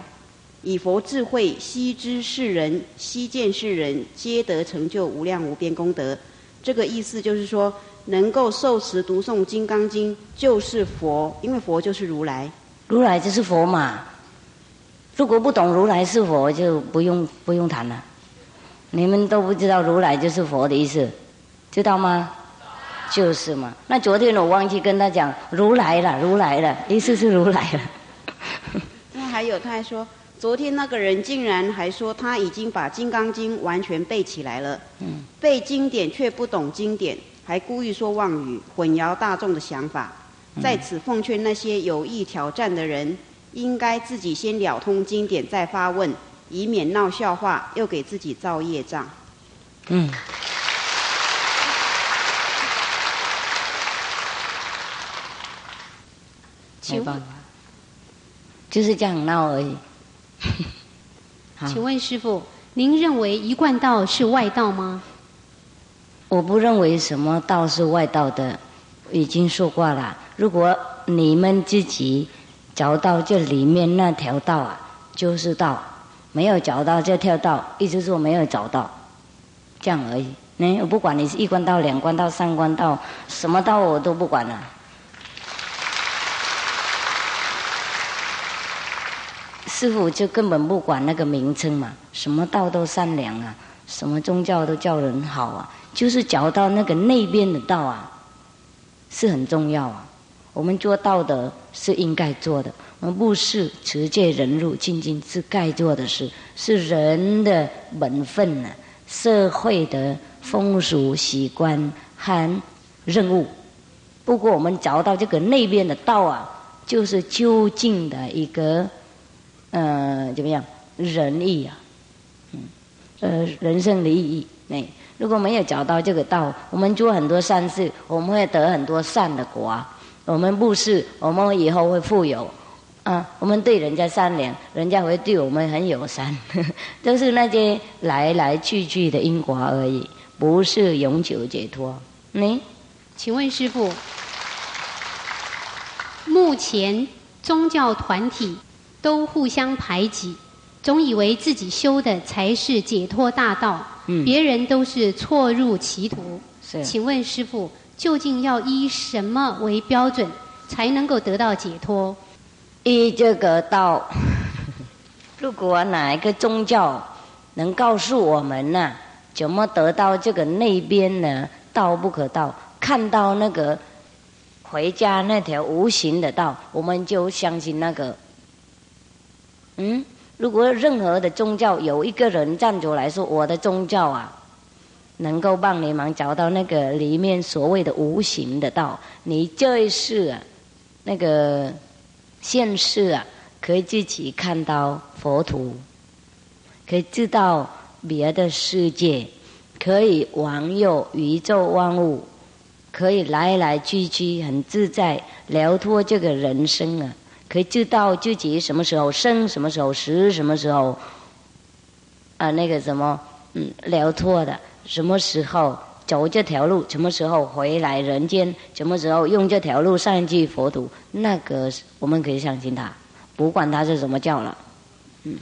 以佛智慧悉知世人，悉见世人，皆得成就无量无边功德。这个意思就是说，能够受持读诵《金刚经》就是佛，因为佛就是如来。如来就是佛嘛。如果不懂如来是佛，就不用不用谈了。你们都不知道如来就是佛的意思，知道吗？就是嘛。那昨天我忘记跟他讲，如来了，如来了，意思是如来了。那还有，他还说。昨天那个人竟然还说他已经把《金刚经》完全背起来了，嗯背经典却不懂经典，还故意说妄语，混淆大众的想法。在此奉劝那些有意挑战的人，应该自己先了通经典再发问，以免闹笑话，又给自己造业障。嗯。请问，就是这样闹而已。*laughs* 请问师傅，您认为一贯道是外道吗？我不认为什么道是外道的，已经说过了。如果你们自己找到这里面那条道啊，就是道；没有找到这条道，意思说没有找到，这样而已。那我不管你是一关道、两关道、三关道，什么道我都不管了。师傅就根本不管那个名称嘛，什么道都善良啊，什么宗教都叫人好啊，就是找到那个那边的道啊，是很重要啊。我们做道德是应该做的，我们不是持戒忍辱精进是该做的事，是人的本分呢，社会的风俗习惯和任务。不过我们找到这个那边的道啊，就是究竟的一个。呃，怎么样？仁义啊，嗯，呃，人生的意义。那如果没有找到这个道，我们做很多善事，我们会得很多善的果。我们布施，我们以后会富有。啊，我们对人家善良，人家会对我们很友善。*laughs* 都是那些来来去去的因果而已，不是永久解脱。你，请问师傅，目前宗教团体？都互相排挤，总以为自己修的才是解脱大道，别人都是错入歧途。请问师傅，究竟要依什么为标准，才能够得到解脱？依这个道，*laughs* 如果哪一个宗教能告诉我们呢，怎么得到这个那边呢？道不可道，看到那个回家那条无形的道，我们就相信那个。嗯，如果任何的宗教有一个人站出来说我的宗教啊，能够帮你们找到那个里面所谓的无形的道，你这一世啊，那个现世啊，可以自己看到佛土。可以知道别的世界，可以往有宇宙万物，可以来来去去很自在，聊脱这个人生啊！可以知道自己什么时候生，什么时候死，什么时候啊那个什么嗯聊脱的，什么时候走这条路，什么时候回来人间，什么时候用这条路上去佛土，那个我们可以相信他，不管他是什么教了，嗯。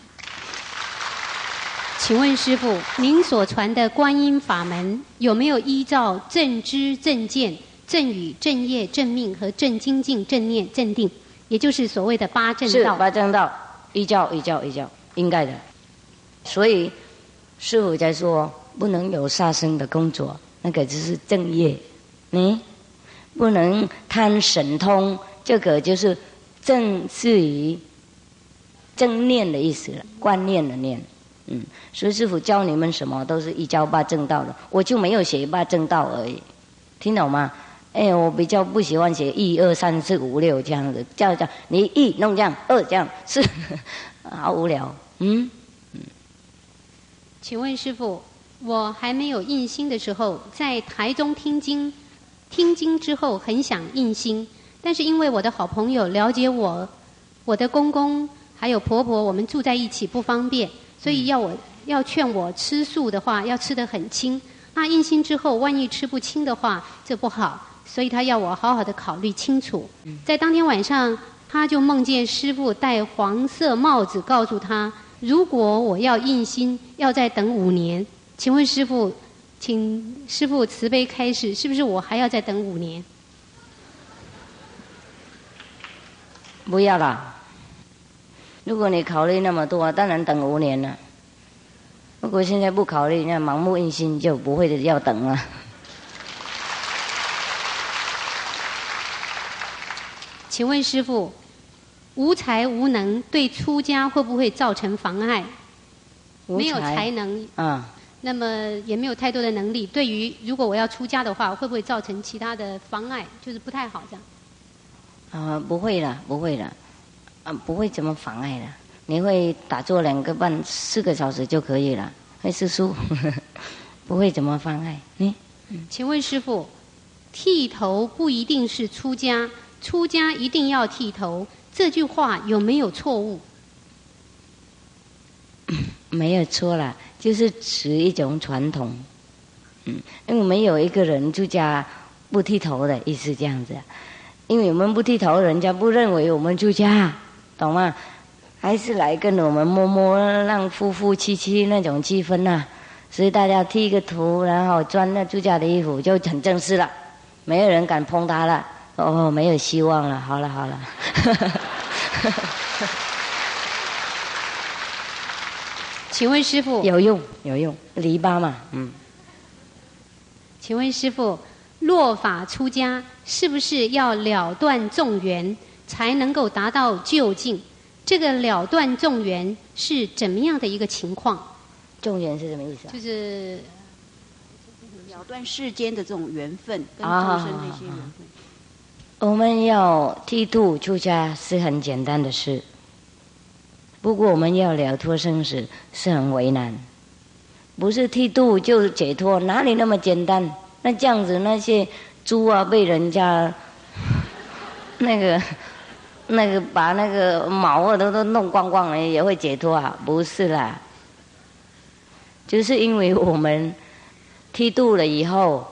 请问师傅，您所传的观音法门有没有依照正知、正见、正语、正业、正命和正精进、正念、正定，也就是所谓的八正道？八正道，一教、一教、一教，应该的。所以师傅在说，不能有杀生的工作，那个就是正业。嗯，不能贪神通，这个就是正是于正念的意思了，观念的念。嗯，所以师傅教你们什么都是一教八正道的，我就没有写八正道而已，听懂吗？哎，我比较不喜欢写一二三四五六这样子，叫叫你一弄这样，二这样，四 *laughs* 好无聊。嗯嗯，请问师傅，我还没有印心的时候，在台中听经，听经之后很想印心，但是因为我的好朋友了解我，我的公公还有婆婆，我们住在一起不方便。所以要我要劝我吃素的话，要吃得很轻。那印心之后，万一吃不清的话，这不好。所以他要我好好的考虑清楚。在当天晚上，他就梦见师傅戴黄色帽子，告诉他：如果我要印心，要再等五年。请问师傅，请师傅慈悲开示，是不是我还要再等五年？不要了。如果你考虑那么多，当然等五年了。如果现在不考虑，那盲目印心就不会要等了。请问师傅，无才无能对出家会不会造成妨碍？没有才能，啊，那么也没有太多的能力，对于如果我要出家的话，会不会造成其他的妨碍？就是不太好这样。啊，不会了，不会了。啊不会怎么妨碍的，你会打坐两个半四个小时就可以了，会是书，*laughs* 不会怎么妨碍。嗯，请问师傅，剃头不一定是出家，出家一定要剃头，这句话有没有错误？*coughs* 没有错了，就是持一种传统。嗯，因为没有一个人出家不剃头的意思这样子，因为我们不剃头，人家不认为我们出家。懂吗？还是来跟我们摸摸，让夫夫妻妻那种气氛呐。所以大家剃个头，然后穿那出家的衣服，就很正式了。没有人敢碰他了。哦，没有希望了。好了好了。*laughs* 请问师傅有用有用篱笆嘛？嗯。请问师傅，落法出家是不是要了断众缘？才能够达到究竟，这个了断众缘是怎么样的一个情况？众缘是什么意思啊？就是了断世间的这种缘分，跟众生那些缘分。我们要剃度出家是很简单的事，不过我们要了脱生死是很为难。不是剃度就解脱，哪里那么简单？那这样子那些猪啊被人家 *laughs* 那个。那个把那个毛啊都都弄光光了，也会解脱啊？不是啦，就是因为我们剃度了以后，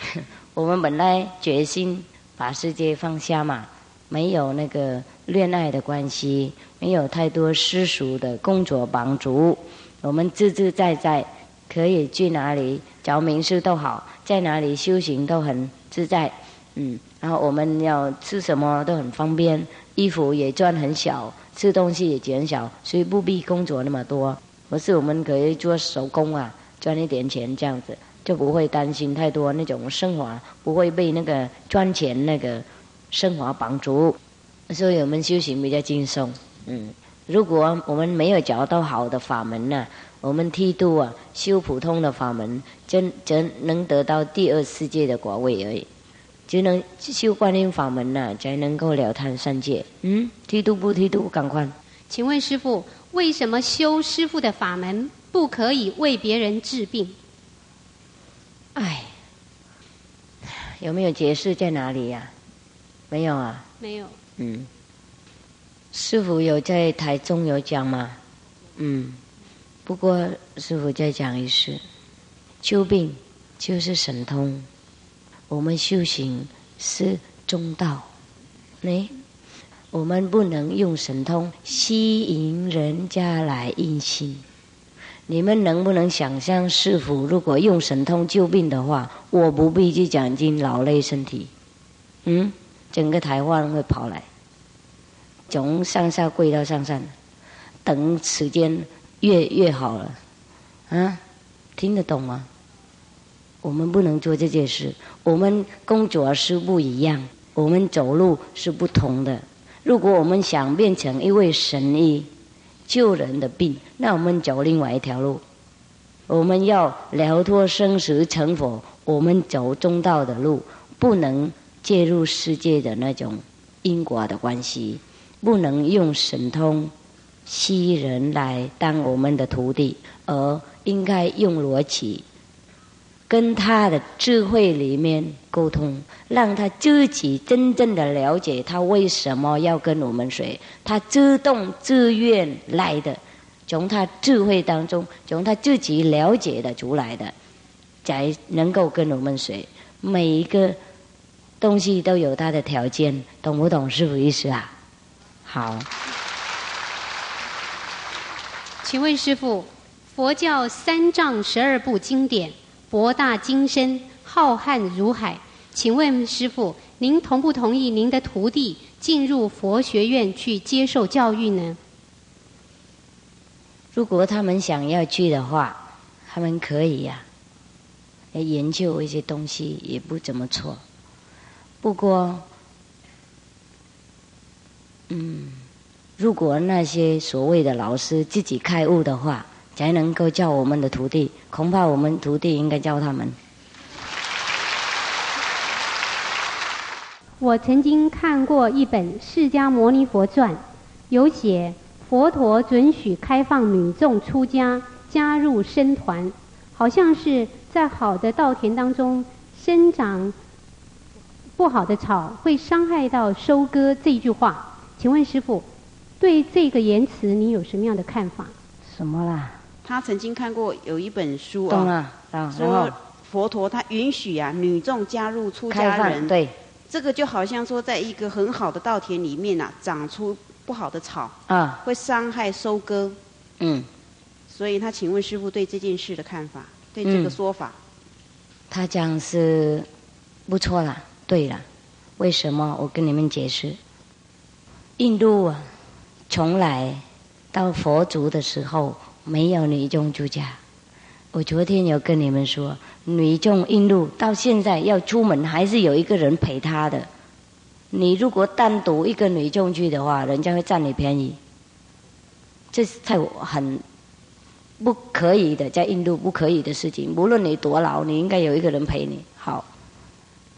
*laughs* 我们本来决心把世界放下嘛，没有那个恋爱的关系，没有太多世俗的工作帮助，我们自自在在，可以去哪里找名师都好，在哪里修行都很自在，嗯，然后我们要吃什么都很方便。衣服也赚很小，吃东西也减少，所以不必工作那么多。可是我们可以做手工啊，赚一点钱这样子，就不会担心太多那种生活，不会被那个赚钱那个生活绑住。所以我们修行比较轻松。嗯，如果我们没有找到好的法门呢，我们剃度啊，修普通的法门，真真能得到第二世界的果位而已。只能修观音法门呢，才能够了贪三界。嗯，剃度不剃度，赶快。请问师傅，为什么修师傅的法门不可以为别人治病？哎，有没有解释在哪里呀？没有啊。没有。嗯，师傅有在台中有讲吗？嗯，不过师傅再讲一次，救病就是神通，我们修行是中道，哎，我们不能用神通吸引人家来印心。你们能不能想象，师傅如果用神通救病的话，我不必去讲经劳累身体，嗯？整个台湾会跑来，从上下跪到上山，等时间越越好了，啊，听得懂吗？我们不能做这件事，我们工作是不一样，我们走路是不同的。如果我们想变成一位神医，救人的病，那我们走另外一条路。我们要了脱生死成佛，我们走中道的路，不能。介入世界的那种因果的关系，不能用神通吸人来当我们的徒弟，而应该用逻辑跟他的智慧里面沟通，让他自己真正的了解他为什么要跟我们学，他自动自愿来的，从他智慧当中，从他自己了解的出来的，才能够跟我们学每一个。东西都有它的条件，懂不懂师傅意思啊？好，请问师傅，佛教三藏十二部经典博大精深，浩瀚如海。请问师傅，您同不同意您的徒弟进入佛学院去接受教育呢？如果他们想要去的话，他们可以呀，研究一些东西也不怎么错。不过，嗯，如果那些所谓的老师自己开悟的话，才能够教我们的徒弟，恐怕我们徒弟应该教他们。我曾经看过一本《释迦牟尼佛传》，有写佛陀准许开放女众出家，加入僧团，好像是在好的稻田当中生长。不好的草会伤害到收割这句话，请问师傅，对这个言辞你有什么样的看法？什么啦？他曾经看过有一本书啊，说佛陀他允许啊女众加入出家人，对，这个就好像说在一个很好的稻田里面啊，长出不好的草啊，会伤害收割。嗯，所以他请问师傅对这件事的看法，对这个说法，他讲是不错啦。对了，为什么？我跟你们解释。印度啊，从来到佛祖的时候没有女众出家。我昨天有跟你们说，女众印度到现在要出门还是有一个人陪她的。你如果单独一个女众去的话，人家会占你便宜。这是太很不可以的，在印度不可以的事情。无论你多老，你应该有一个人陪你。好。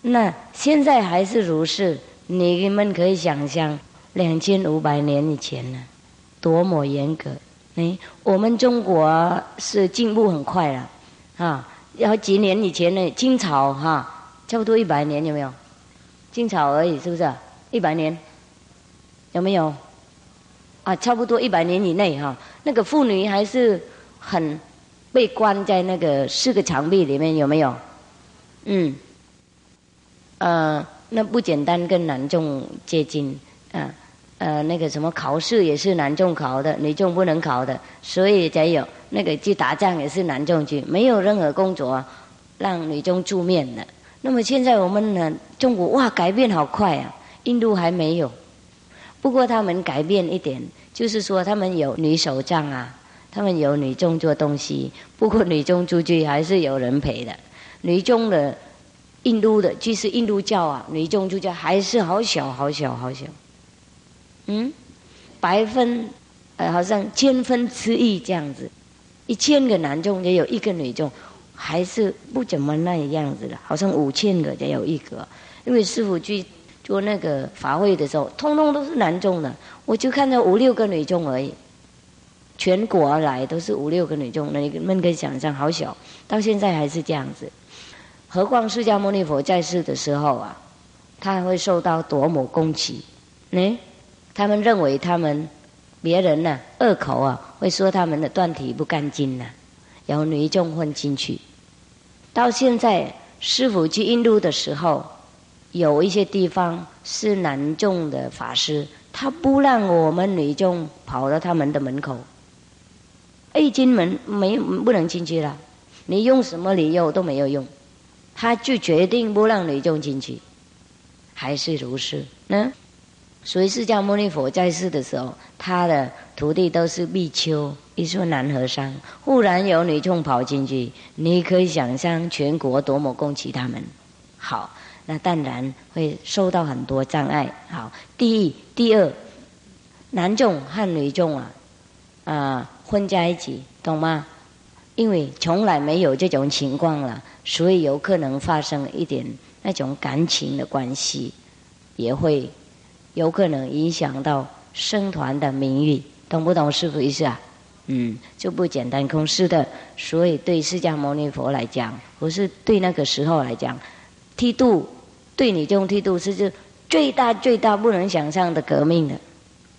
那现在还是如是，你们可以想象两千五百年以前呢，多么严格！哎，我们中国是进步很快了，啊，要几年以前呢？清朝哈，差不多一百年有没有？清朝而已，是不是？一百年有没有？啊，差不多一百年以内哈，那个妇女还是很被关在那个四个墙壁里面，有没有？嗯。呃，那不简单，跟男众接近，啊，呃，那个什么考试也是男众考的，女众不能考的，所以才有那个去打仗也是男众去，没有任何工作让女众出面的。那么现在我们呢，中国哇，改变好快啊，印度还没有，不过他们改变一点，就是说他们有女首长啊，他们有女众做东西，不过女众出去还是有人陪的。女众的印度的，即使印度教啊，女众出家还是好小好小好小。嗯，百分呃好像千分之一这样子，一千个男众也有一个女众，还是不怎么那样子的，好像五千个也有一个。因为师傅去做那个法会的时候，通通都是男众的，我就看到五六个女众而已。全国而来都是五六个女众，那个们可以想象，好小，到现在还是这样子。何况释迦牟尼佛在世的时候啊，他还会受到多么攻击？呢？他们认为他们别人呢恶口啊，会说他们的断体不干净呐，有女众混进去。到现在师傅去印度的时候，有一些地方是男众的法师，他不让我们女众跑到他们的门口。一进门没不能进去了，你用什么理由都没有用，他就决定不让女众进去，还是如是呢？所以释迦牟尼佛在世的时候，他的徒弟都是比丘，一说男和尚。忽然有女众跑进去，你可以想象全国多么攻击他们。好，那当然会受到很多障碍。好，第一、第二，男众和女众啊，啊。混在一起，懂吗？因为从来没有这种情况了，所以有可能发生一点那种感情的关系，也会有可能影响到僧团的名誉，懂不懂师傅意思啊？嗯，就不简单空是的。所以对释迦牟尼佛来讲，不是对那个时候来讲，剃度对你这种剃度是就最大最大不能想象的革命的。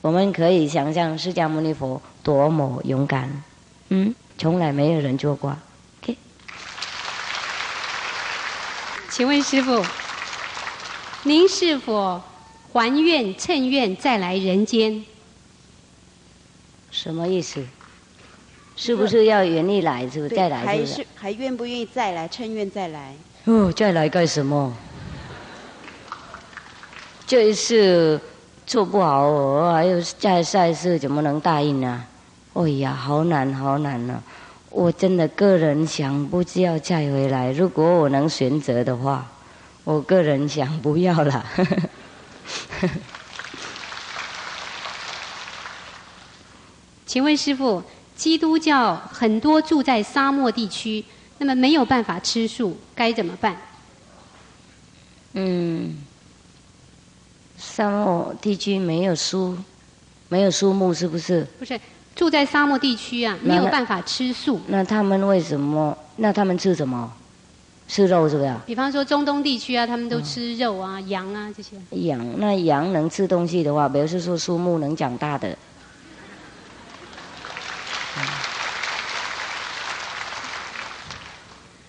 我们可以想象释迦牟尼佛。多么勇敢，嗯，从来没有人做过。OK，请问师傅，您是否还愿趁愿再来人间？什么意思？是不是要愿意来？是不是再来？还是还愿不愿意再来？趁愿再来？哦，再来干什么？*laughs* 这一次做不好，哦还有再下一次怎么能答应呢？哎呀，好难，好难呢！我真的个人想，不知要再回来。如果我能选择的话，我个人想不要了。*laughs* *laughs* 请问师傅，基督教很多住在沙漠地区，那么没有办法吃素，该怎么办？嗯，沙漠地区没有树，没有树木，是不是？不是。住在沙漠地区啊，没有办法吃素。那他们为什么？那他们吃什么？吃肉是不是？比方说中东地区啊，他们都吃肉啊、羊啊这些。羊那羊能吃东西的话，比如说树木能长大的。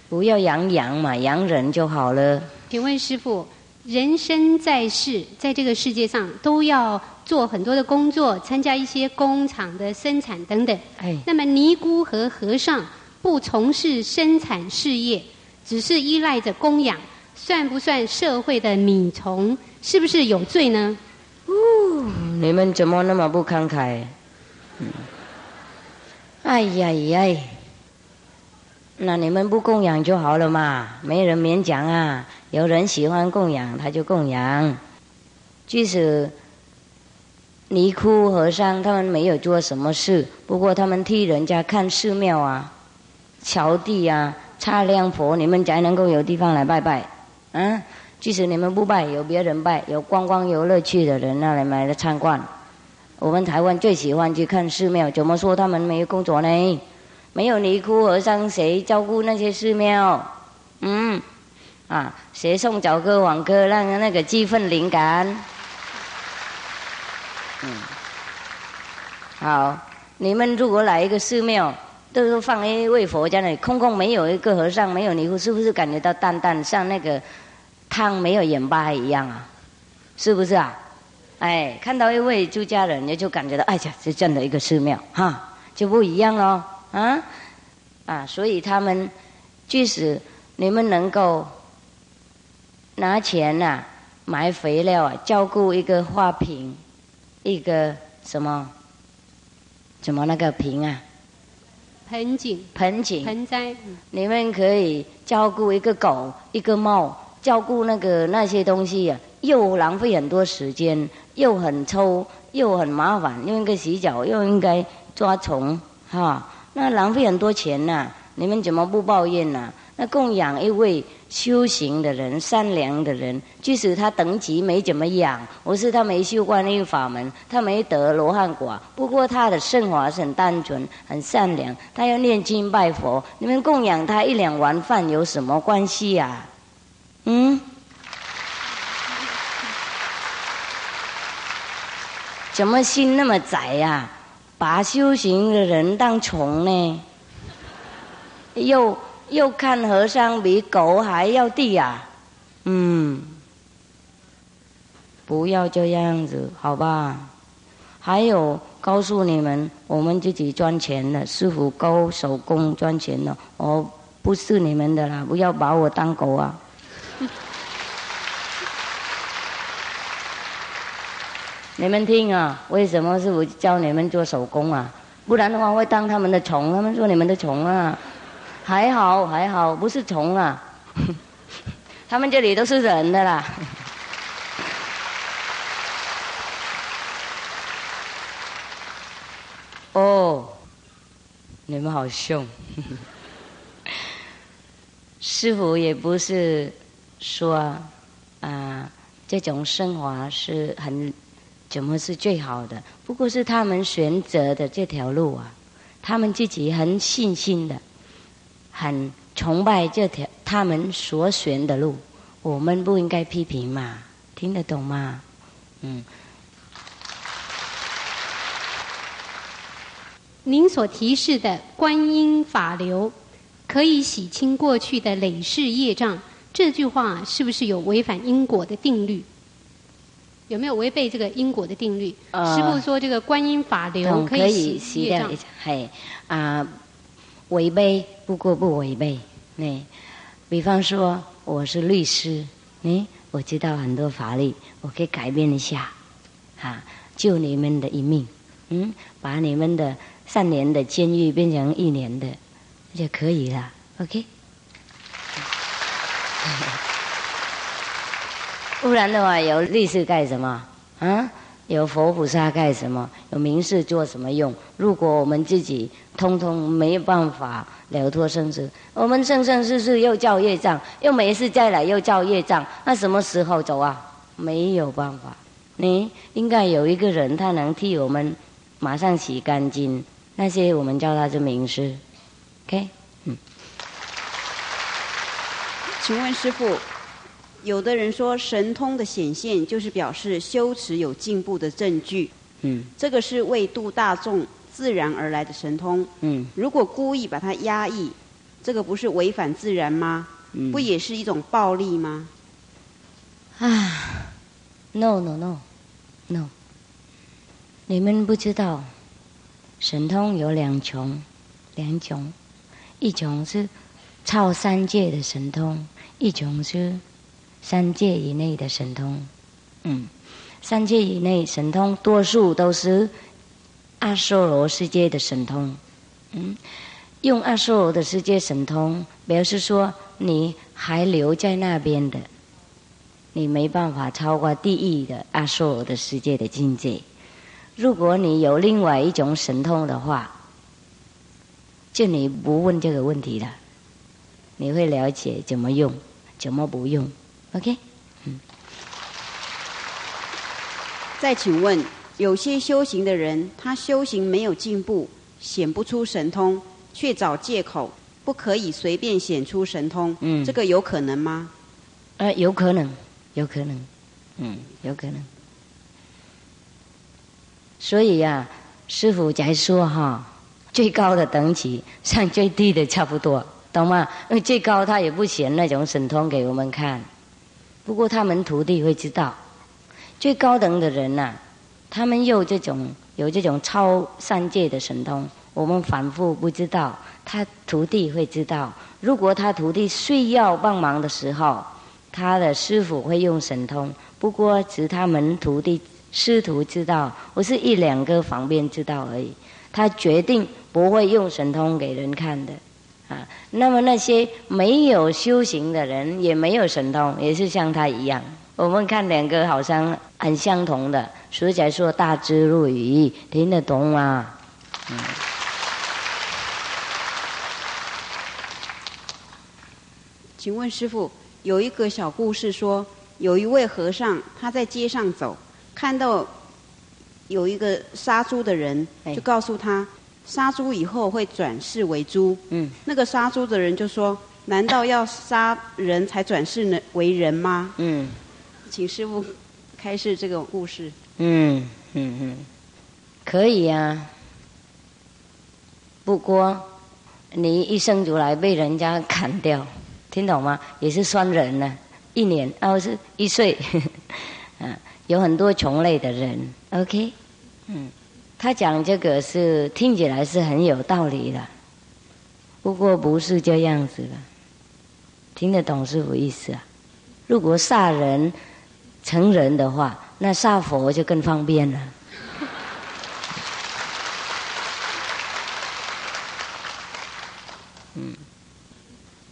不要养羊嘛，养人就好了。请问师傅，人生在世，在这个世界上都要。做很多的工作，参加一些工厂的生产等等。哎，那么尼姑和和尚不从事生产事业，只是依赖着供养，算不算社会的米虫？是不是有罪呢？哦，你们怎么那么不慷慨？哎呀呀！那你们不供养就好了嘛，没人勉强啊。有人喜欢供养，他就供养。即使。尼姑和尚他们没有做什么事，不过他们替人家看寺庙啊、桥地啊、擦亮佛，你们才能够有地方来拜拜。嗯，即使你们不拜，有别人拜，有观光游乐去的人那来买来参观。我们台湾最喜欢去看寺庙，怎么说他们没有工作呢？没有尼姑和尚，谁照顾那些寺庙？嗯，啊，谁送早歌晚歌，让那个激愤灵感？嗯，好，你们如果来一个寺庙，都是放一位佛在那里，空空没有一个和尚，没有尼姑，是不是感觉到淡淡，像那个汤没有盐巴一样啊？是不是啊？哎，看到一位出家人，也就感觉到，哎呀，是真的一个寺庙，哈，就不一样喽，啊，啊，所以他们，即使你们能够拿钱呐，买肥料啊，照顾一个花瓶。一个什么？怎么那个瓶啊？盆景、盆景，盆栽，你们可以照顾一个狗、一个猫，照顾那个那些东西啊，又浪费很多时间，又很抽，又很麻烦，又应该洗脚，又应该抓虫，哈，那浪费很多钱呐。你们怎么不抱怨呢？那供养一位修行的人、善良的人，即使他等级没怎么样，或是他没修观音法门，他没得罗汉果，不过他的生活是很单纯、很善良，他要念经拜佛，你们供养他一两碗饭有什么关系呀？嗯？怎么心那么窄呀？把修行的人当虫呢？又又看和尚比狗还要低啊，嗯，不要这样子，好吧？还有告诉你们，我们自己赚钱的，师傅高手工赚钱的，我不是你们的啦，不要把我当狗啊！*laughs* 你们听啊，为什么师傅教你们做手工啊？不然的话会当他们的虫，他们说你们的虫啊。还好还好，不是虫啊，*laughs* 他们这里都是人的啦。哦，你们好凶。*laughs* 师傅也不是说啊，这种生活是很怎么是最好的，不过是他们选择的这条路啊，他们自己很信心的。很崇拜这条他们所选的路，我们不应该批评嘛？听得懂吗？嗯。您所提示的观音法流，可以洗清过去的累世业障，这句话是不是有违反因果的定律？有没有违背这个因果的定律？师傅说这个观音法流可以洗业障，嘿啊。违背不过不违背，那比方说我是律师，哎，我知道很多法律，我可以改变一下，啊，救你们的一命，嗯，把你们的三年的监狱变成一年的，就可以了，OK。*laughs* 不然的话，有律师干什么？啊？有佛菩萨干什么？有名士做什么用？如果我们自己通通没有办法了脱生死，我们生生世世又造业障，又没事再来又造业障，那什么时候走啊？没有办法，你应该有一个人，他能替我们马上洗干净。那些我们叫他是名师，OK？嗯。请问师傅。有的人说，神通的显现就是表示修持有进步的证据。嗯，这个是为度大众自然而来的神通。嗯，如果故意把它压抑，这个不是违反自然吗？嗯，不也是一种暴力吗？啊，no no no no，你们不知道，神通有两种，两种，一种是超三界的神通，一种是。三界以内的神通，嗯，三界以内神通多数都是阿修罗世界的神通，嗯，用阿修罗的世界神通，表示说你还留在那边的，你没办法超过地狱的阿修罗的世界的境界。如果你有另外一种神通的话，就你不问这个问题了，你会了解怎么用，怎么不用。OK，嗯。再请问，有些修行的人，他修行没有进步，显不出神通，却找借口不可以随便显出神通，嗯，这个有可能吗？呃，有可能，有可能，嗯，有可能。所以呀，师傅才说哈，最高的等级像最低的差不多，懂吗？因为最高他也不显那种神通给我们看。不过他们徒弟会知道，最高等的人呐，他们有这种有这种超三界的神通，我们反复不知道，他徒弟会知道。如果他徒弟需要帮忙的时候，他的师傅会用神通。不过，只他们徒弟师徒知道，我是一两个方便知道而已。他决定不会用神通给人看的，啊，那么那些没有修行的人也没有神通，也是像他一样。我们看两个好像很相同的，所以才说大智若愚，听得懂吗？嗯。请问师傅，有一个小故事说，有一位和尚他在街上走，看到。有一个杀猪的人，就告诉他，杀猪以后会转世为猪。嗯，那个杀猪的人就说：“难道要杀人才转世为人吗？”嗯，请师傅开示这个故事。嗯嗯嗯，可以啊。不过你一生出来被人家砍掉，听懂吗？也是算人呢。一年哦，是一岁。嗯。*laughs* 有很多穷类的人，OK，嗯，他讲这个是听起来是很有道理的，不过不是这样子的，听得懂是什么意思啊？如果杀人成人的话，那杀佛就更方便了。*laughs* 嗯，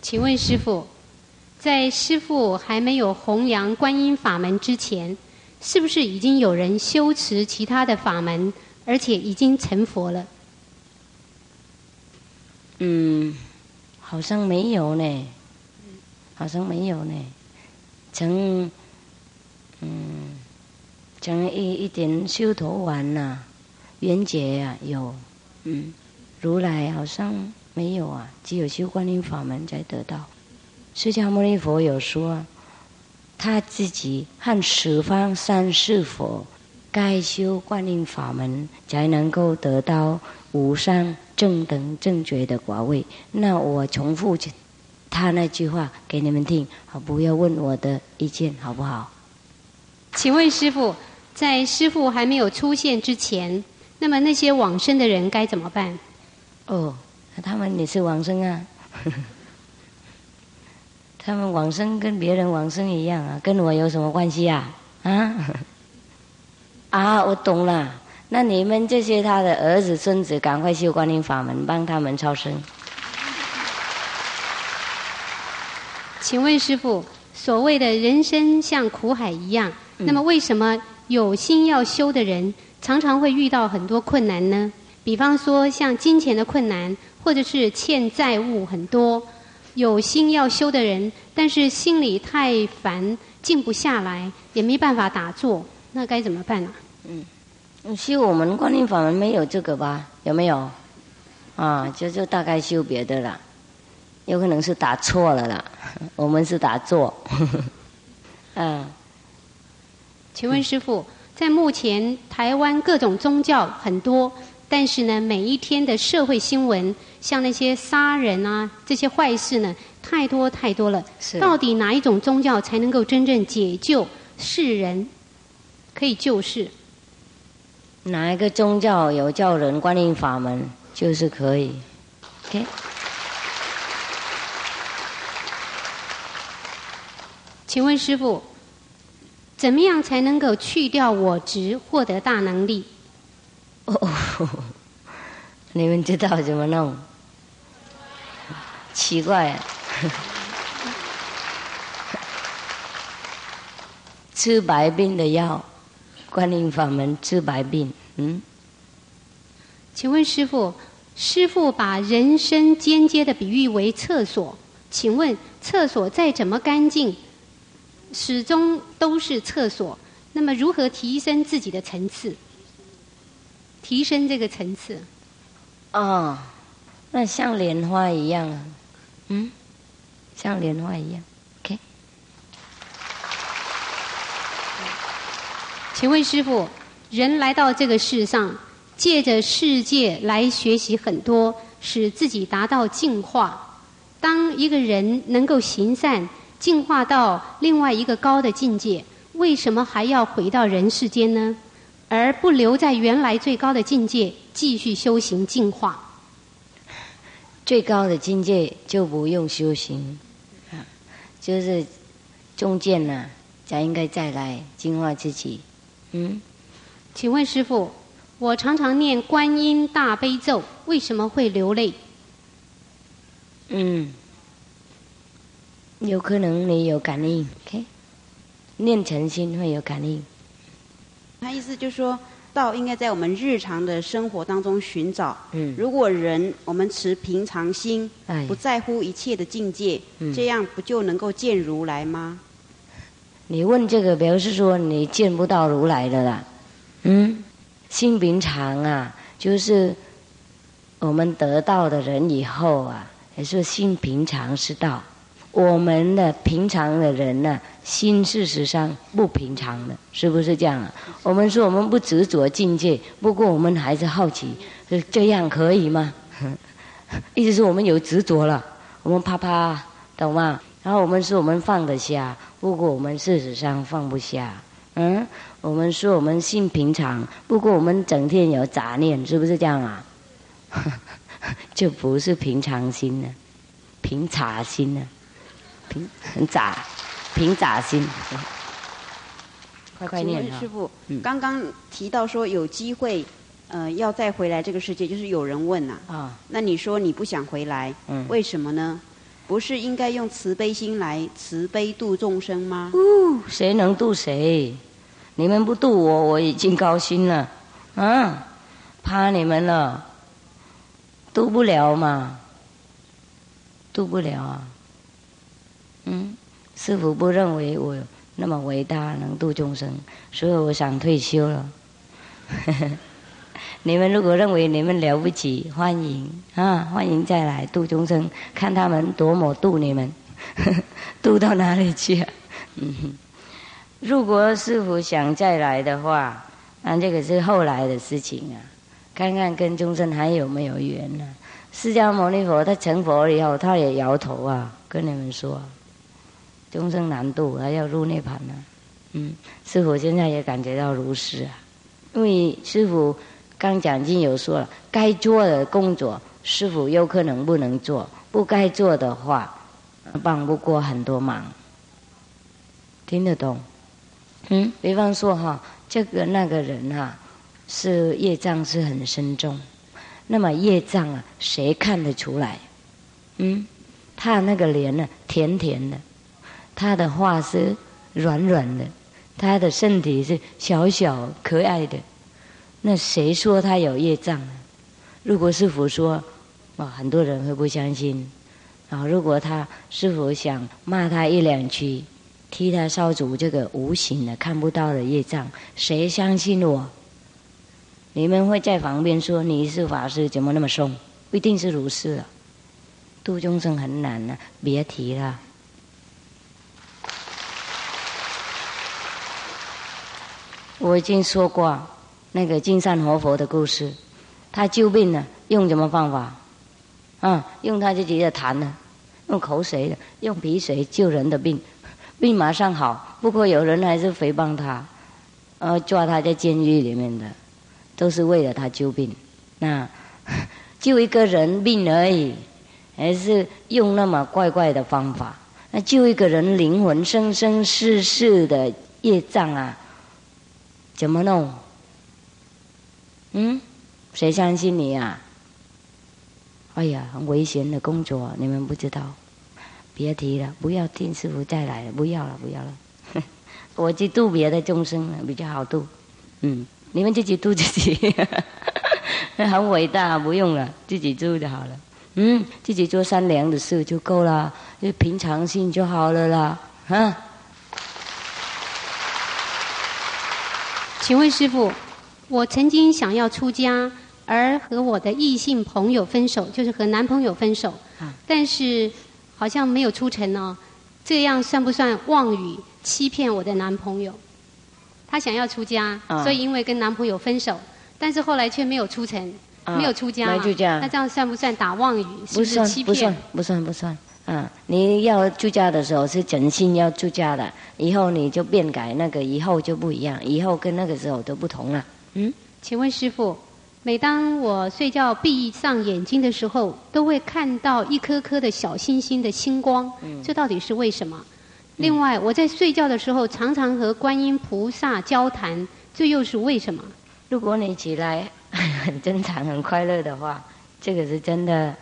请问师傅，在师傅还没有弘扬观音法门之前。是不是已经有人修持其他的法门，而且已经成佛了？嗯，好像没有呢，好像没有呢。成，嗯，讲一一点修陀丸呐，圆觉啊有，嗯，如来好像没有啊，只有修观音法门才得到。释迦牟尼佛有说。他自己和十方三世佛，该修观音法门，才能够得到无上正等正觉的果位。那我重复他那句话给你们听，好，不要问我的意见，好不好？请问师傅，在师傅还没有出现之前，那么那些往生的人该怎么办？哦，他们也是往生啊。*laughs* 他们往生跟别人往生一样啊，跟我有什么关系啊？啊 *laughs* 啊，我懂了。那你们这些他的儿子孙子，赶快修观音法门，帮他们超生。请问师傅，所谓的人生像苦海一样，那么为什么有心要修的人，常常会遇到很多困难呢？比方说像金钱的困难，或者是欠债务很多。有心要修的人，但是心里太烦，静不下来，也没办法打坐，那该怎么办呢？嗯，修我们观音法门没有这个吧？有没有？啊，就就大概修别的了，有可能是打错了啦。我们是打坐。嗯，*laughs* 请问师傅，在目前台湾各种宗教很多。但是呢，每一天的社会新闻，像那些杀人啊这些坏事呢，太多太多了。是。到底哪一种宗教才能够真正解救世人，可以救世？哪一个宗教有教人观音法门，就是可以。OK。请问师傅，怎么样才能够去掉我执，获得大能力？哦，*laughs* 你们知道怎么弄？奇怪，*laughs* 治白病的药，观音法门治白病。嗯，请问师傅，师傅把人生间接的比喻为厕所，请问厕所再怎么干净，始终都是厕所。那么如何提升自己的层次？提升这个层次，哦，那像莲花一样啊，嗯，像莲花一样，OK。请问师傅，人来到这个世上，借着世界来学习很多，使自己达到净化。当一个人能够行善，进化到另外一个高的境界，为什么还要回到人世间呢？而不留在原来最高的境界继续修行进化，最高的境界就不用修行，啊，就是中间呢，才应该再来净化自己，嗯，请问师傅，我常常念观音大悲咒，为什么会流泪？嗯，有可能你有感应，OK？念诚心会有感应。他意思就是说，道应该在我们日常的生活当中寻找。嗯如果人我们持平常心，哎不在乎一切的境界，嗯这样不就能够见如来吗？你问这个，表示说你见不到如来的啦。嗯，心平常啊，就是我们得到的人以后啊，也是心平常是道。我们的平常的人呢、心事实上不平常的，是不是这样啊？我们说我们不执着境界，不过我们还是好奇，这样可以吗？意思是我们有执着了，我们怕怕，懂吗？然后我们说我们放得下，不过我们事实上放不下。嗯，我们说我们心平常，不过我们整天有杂念，是不是这样啊？*laughs* 就不是平常心呢，平常心呢，平很杂，平杂心。快快念师！傅，刚刚提到说有机会，呃，要再回来这个世界，就是有人问呐、啊，那你说你不想回来，嗯为什么呢？不是应该用慈悲心来慈悲度众生吗？谁能渡谁？你们不渡我，我已经高兴了。啊，怕你们了，渡不了嘛，渡不了啊。师傅不认为我那么伟大，能度众生，所以我想退休了。*laughs* 你们如果认为你们了不起，欢迎啊，欢迎再来度众生，看他们多么度你们，*laughs* 度到哪里去啊？嗯。*laughs* 如果师傅想再来的话，那这个是后来的事情啊，看看跟众生还有没有缘呢、释迦牟尼佛他成佛以后，他也摇头啊，跟你们说，终生难度，还要入涅盘呢、嗯，师傅现在也感觉到如是啊，因为师傅刚讲经有说了，该做的工作，师傅有可能不能做，不该做的话，帮不过很多忙，听得懂？嗯，比方说哈，这个那个人哈，是业障是很深重，那么业障啊，谁看得出来？嗯，他那个脸呢，甜甜的，他的话是软软的，他的身体是小小可爱的，那谁说他有业障呢？如果师傅说，哇，很多人会不相信。啊，如果他师傅想骂他一两句，替他烧除这个无形的、看不到的业障，谁相信我？你们会在旁边说你是法师，怎么那么松？不一定是如是了。度众生很难呢、别提了。我已经说过那个金山活佛的故事，他救病呢，用什么方法？啊，用他自己的痰呢，用口水的，用鼻水救人的病。病马上好，不过有人还是诽谤他，呃，抓他在监狱里面的，都是为了他救病。那 *laughs* 救一个人病而已，还是用那么怪怪的方法？那救一个人灵魂生生世世的业障啊，怎么弄？嗯，谁相信你啊？哎呀，很危险的工作，你们不知道。别提了，不要听师傅再来了，不要了，不要了。*laughs* 我去度别的众生了，比较好度。嗯，你们自己度自己，*laughs* 很伟大，不用了，自己做就好了。嗯，自己做善良的事就够了，就平常心就好了啦。啊，请问师傅，我曾经想要出家，而和我的异性朋友分手，就是和男朋友分手，啊但是好像没有出成哦。这样算不算妄语欺骗我的男朋友？他想要出家，啊所以因为跟男朋友分手，但是后来却没有出成，啊没有出家那这样算不算打妄语？是不算是欺，不算骗？，不算，不算。啊，你要出家的时候是真心要出家的，以后你就变改，那个以后就不一样，以后跟那个时候都不同了。嗯，请问师傅，每当我睡觉闭上眼睛的时候，都会看到一颗颗的小星星的星光，这到底是为什么？另外，我在睡觉的时候常常和观音菩萨交谈，这又是为什么？如果你起来 *laughs* 很正常、很快乐的话，这个是真的。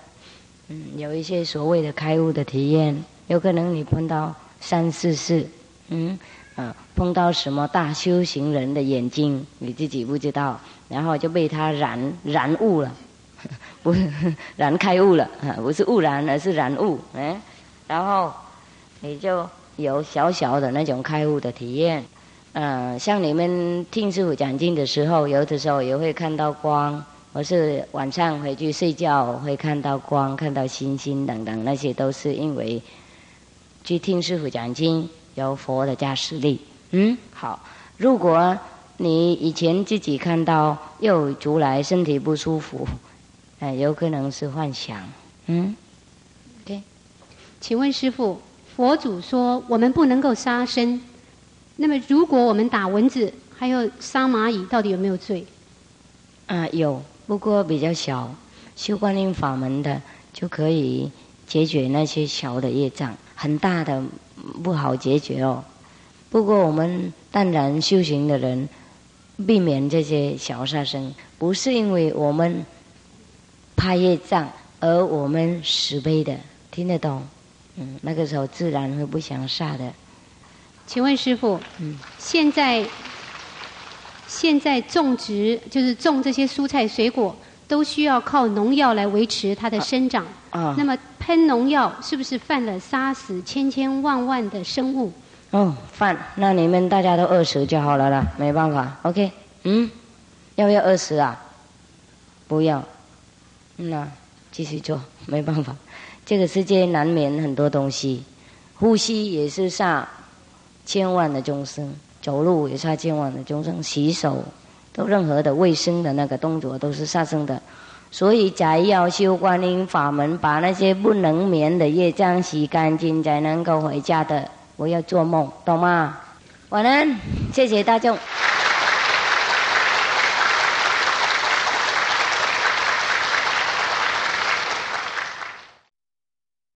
嗯，有一些所谓的开悟的体验，有可能你碰到三四世，嗯，啊，碰到什么大修行人的眼睛，你自己不知道，然后就被他燃燃悟了，*laughs* 不是燃开悟了，啊，*laughs* 不是悟燃，而是燃悟，嗯，然后你就有小小的那种开悟的体验。嗯，像你们听师傅讲经的时候，有的时候也会看到光，或是晚上回去睡觉会看到光、看到星星等等，那些都是因为去听师傅讲经有佛的加持力。嗯，好，如果你以前自己看到又出来身体不舒服，哎，有可能是幻想。嗯，OK，请问师傅，佛祖说我们不能够杀生。那么，如果我们打蚊子，还有杀蚂蚁，到底有没有罪？啊，有，不过比较小。修观音法门的就可以解决那些小的业障，很大的不好解决哦。不过我们淡然修行的人，避免这些小杀生，不是因为我们怕业障，而我们慈悲的，听得懂？嗯，那个时候自然会不想杀的。请问师傅，现在现在种植就是种这些蔬菜水果，都需要靠农药来维持它的生长。啊，那么喷农药是不是犯了杀死千千万万的生物？哦，犯，那你们大家都饿死就好了啦，没办法。OK，嗯，要不要饿死啊？不要，那继续做，*laughs* 没办法。这个世界难免很多东西，呼吸也是杀。千万的众生走路也差千万的众生洗手，都任何的卫生的那个动作都是杀生的，所以才要修观音法门，把那些不能眠的业障洗干净，才能够回家的。不要做梦，懂吗？晚安，谢谢大众。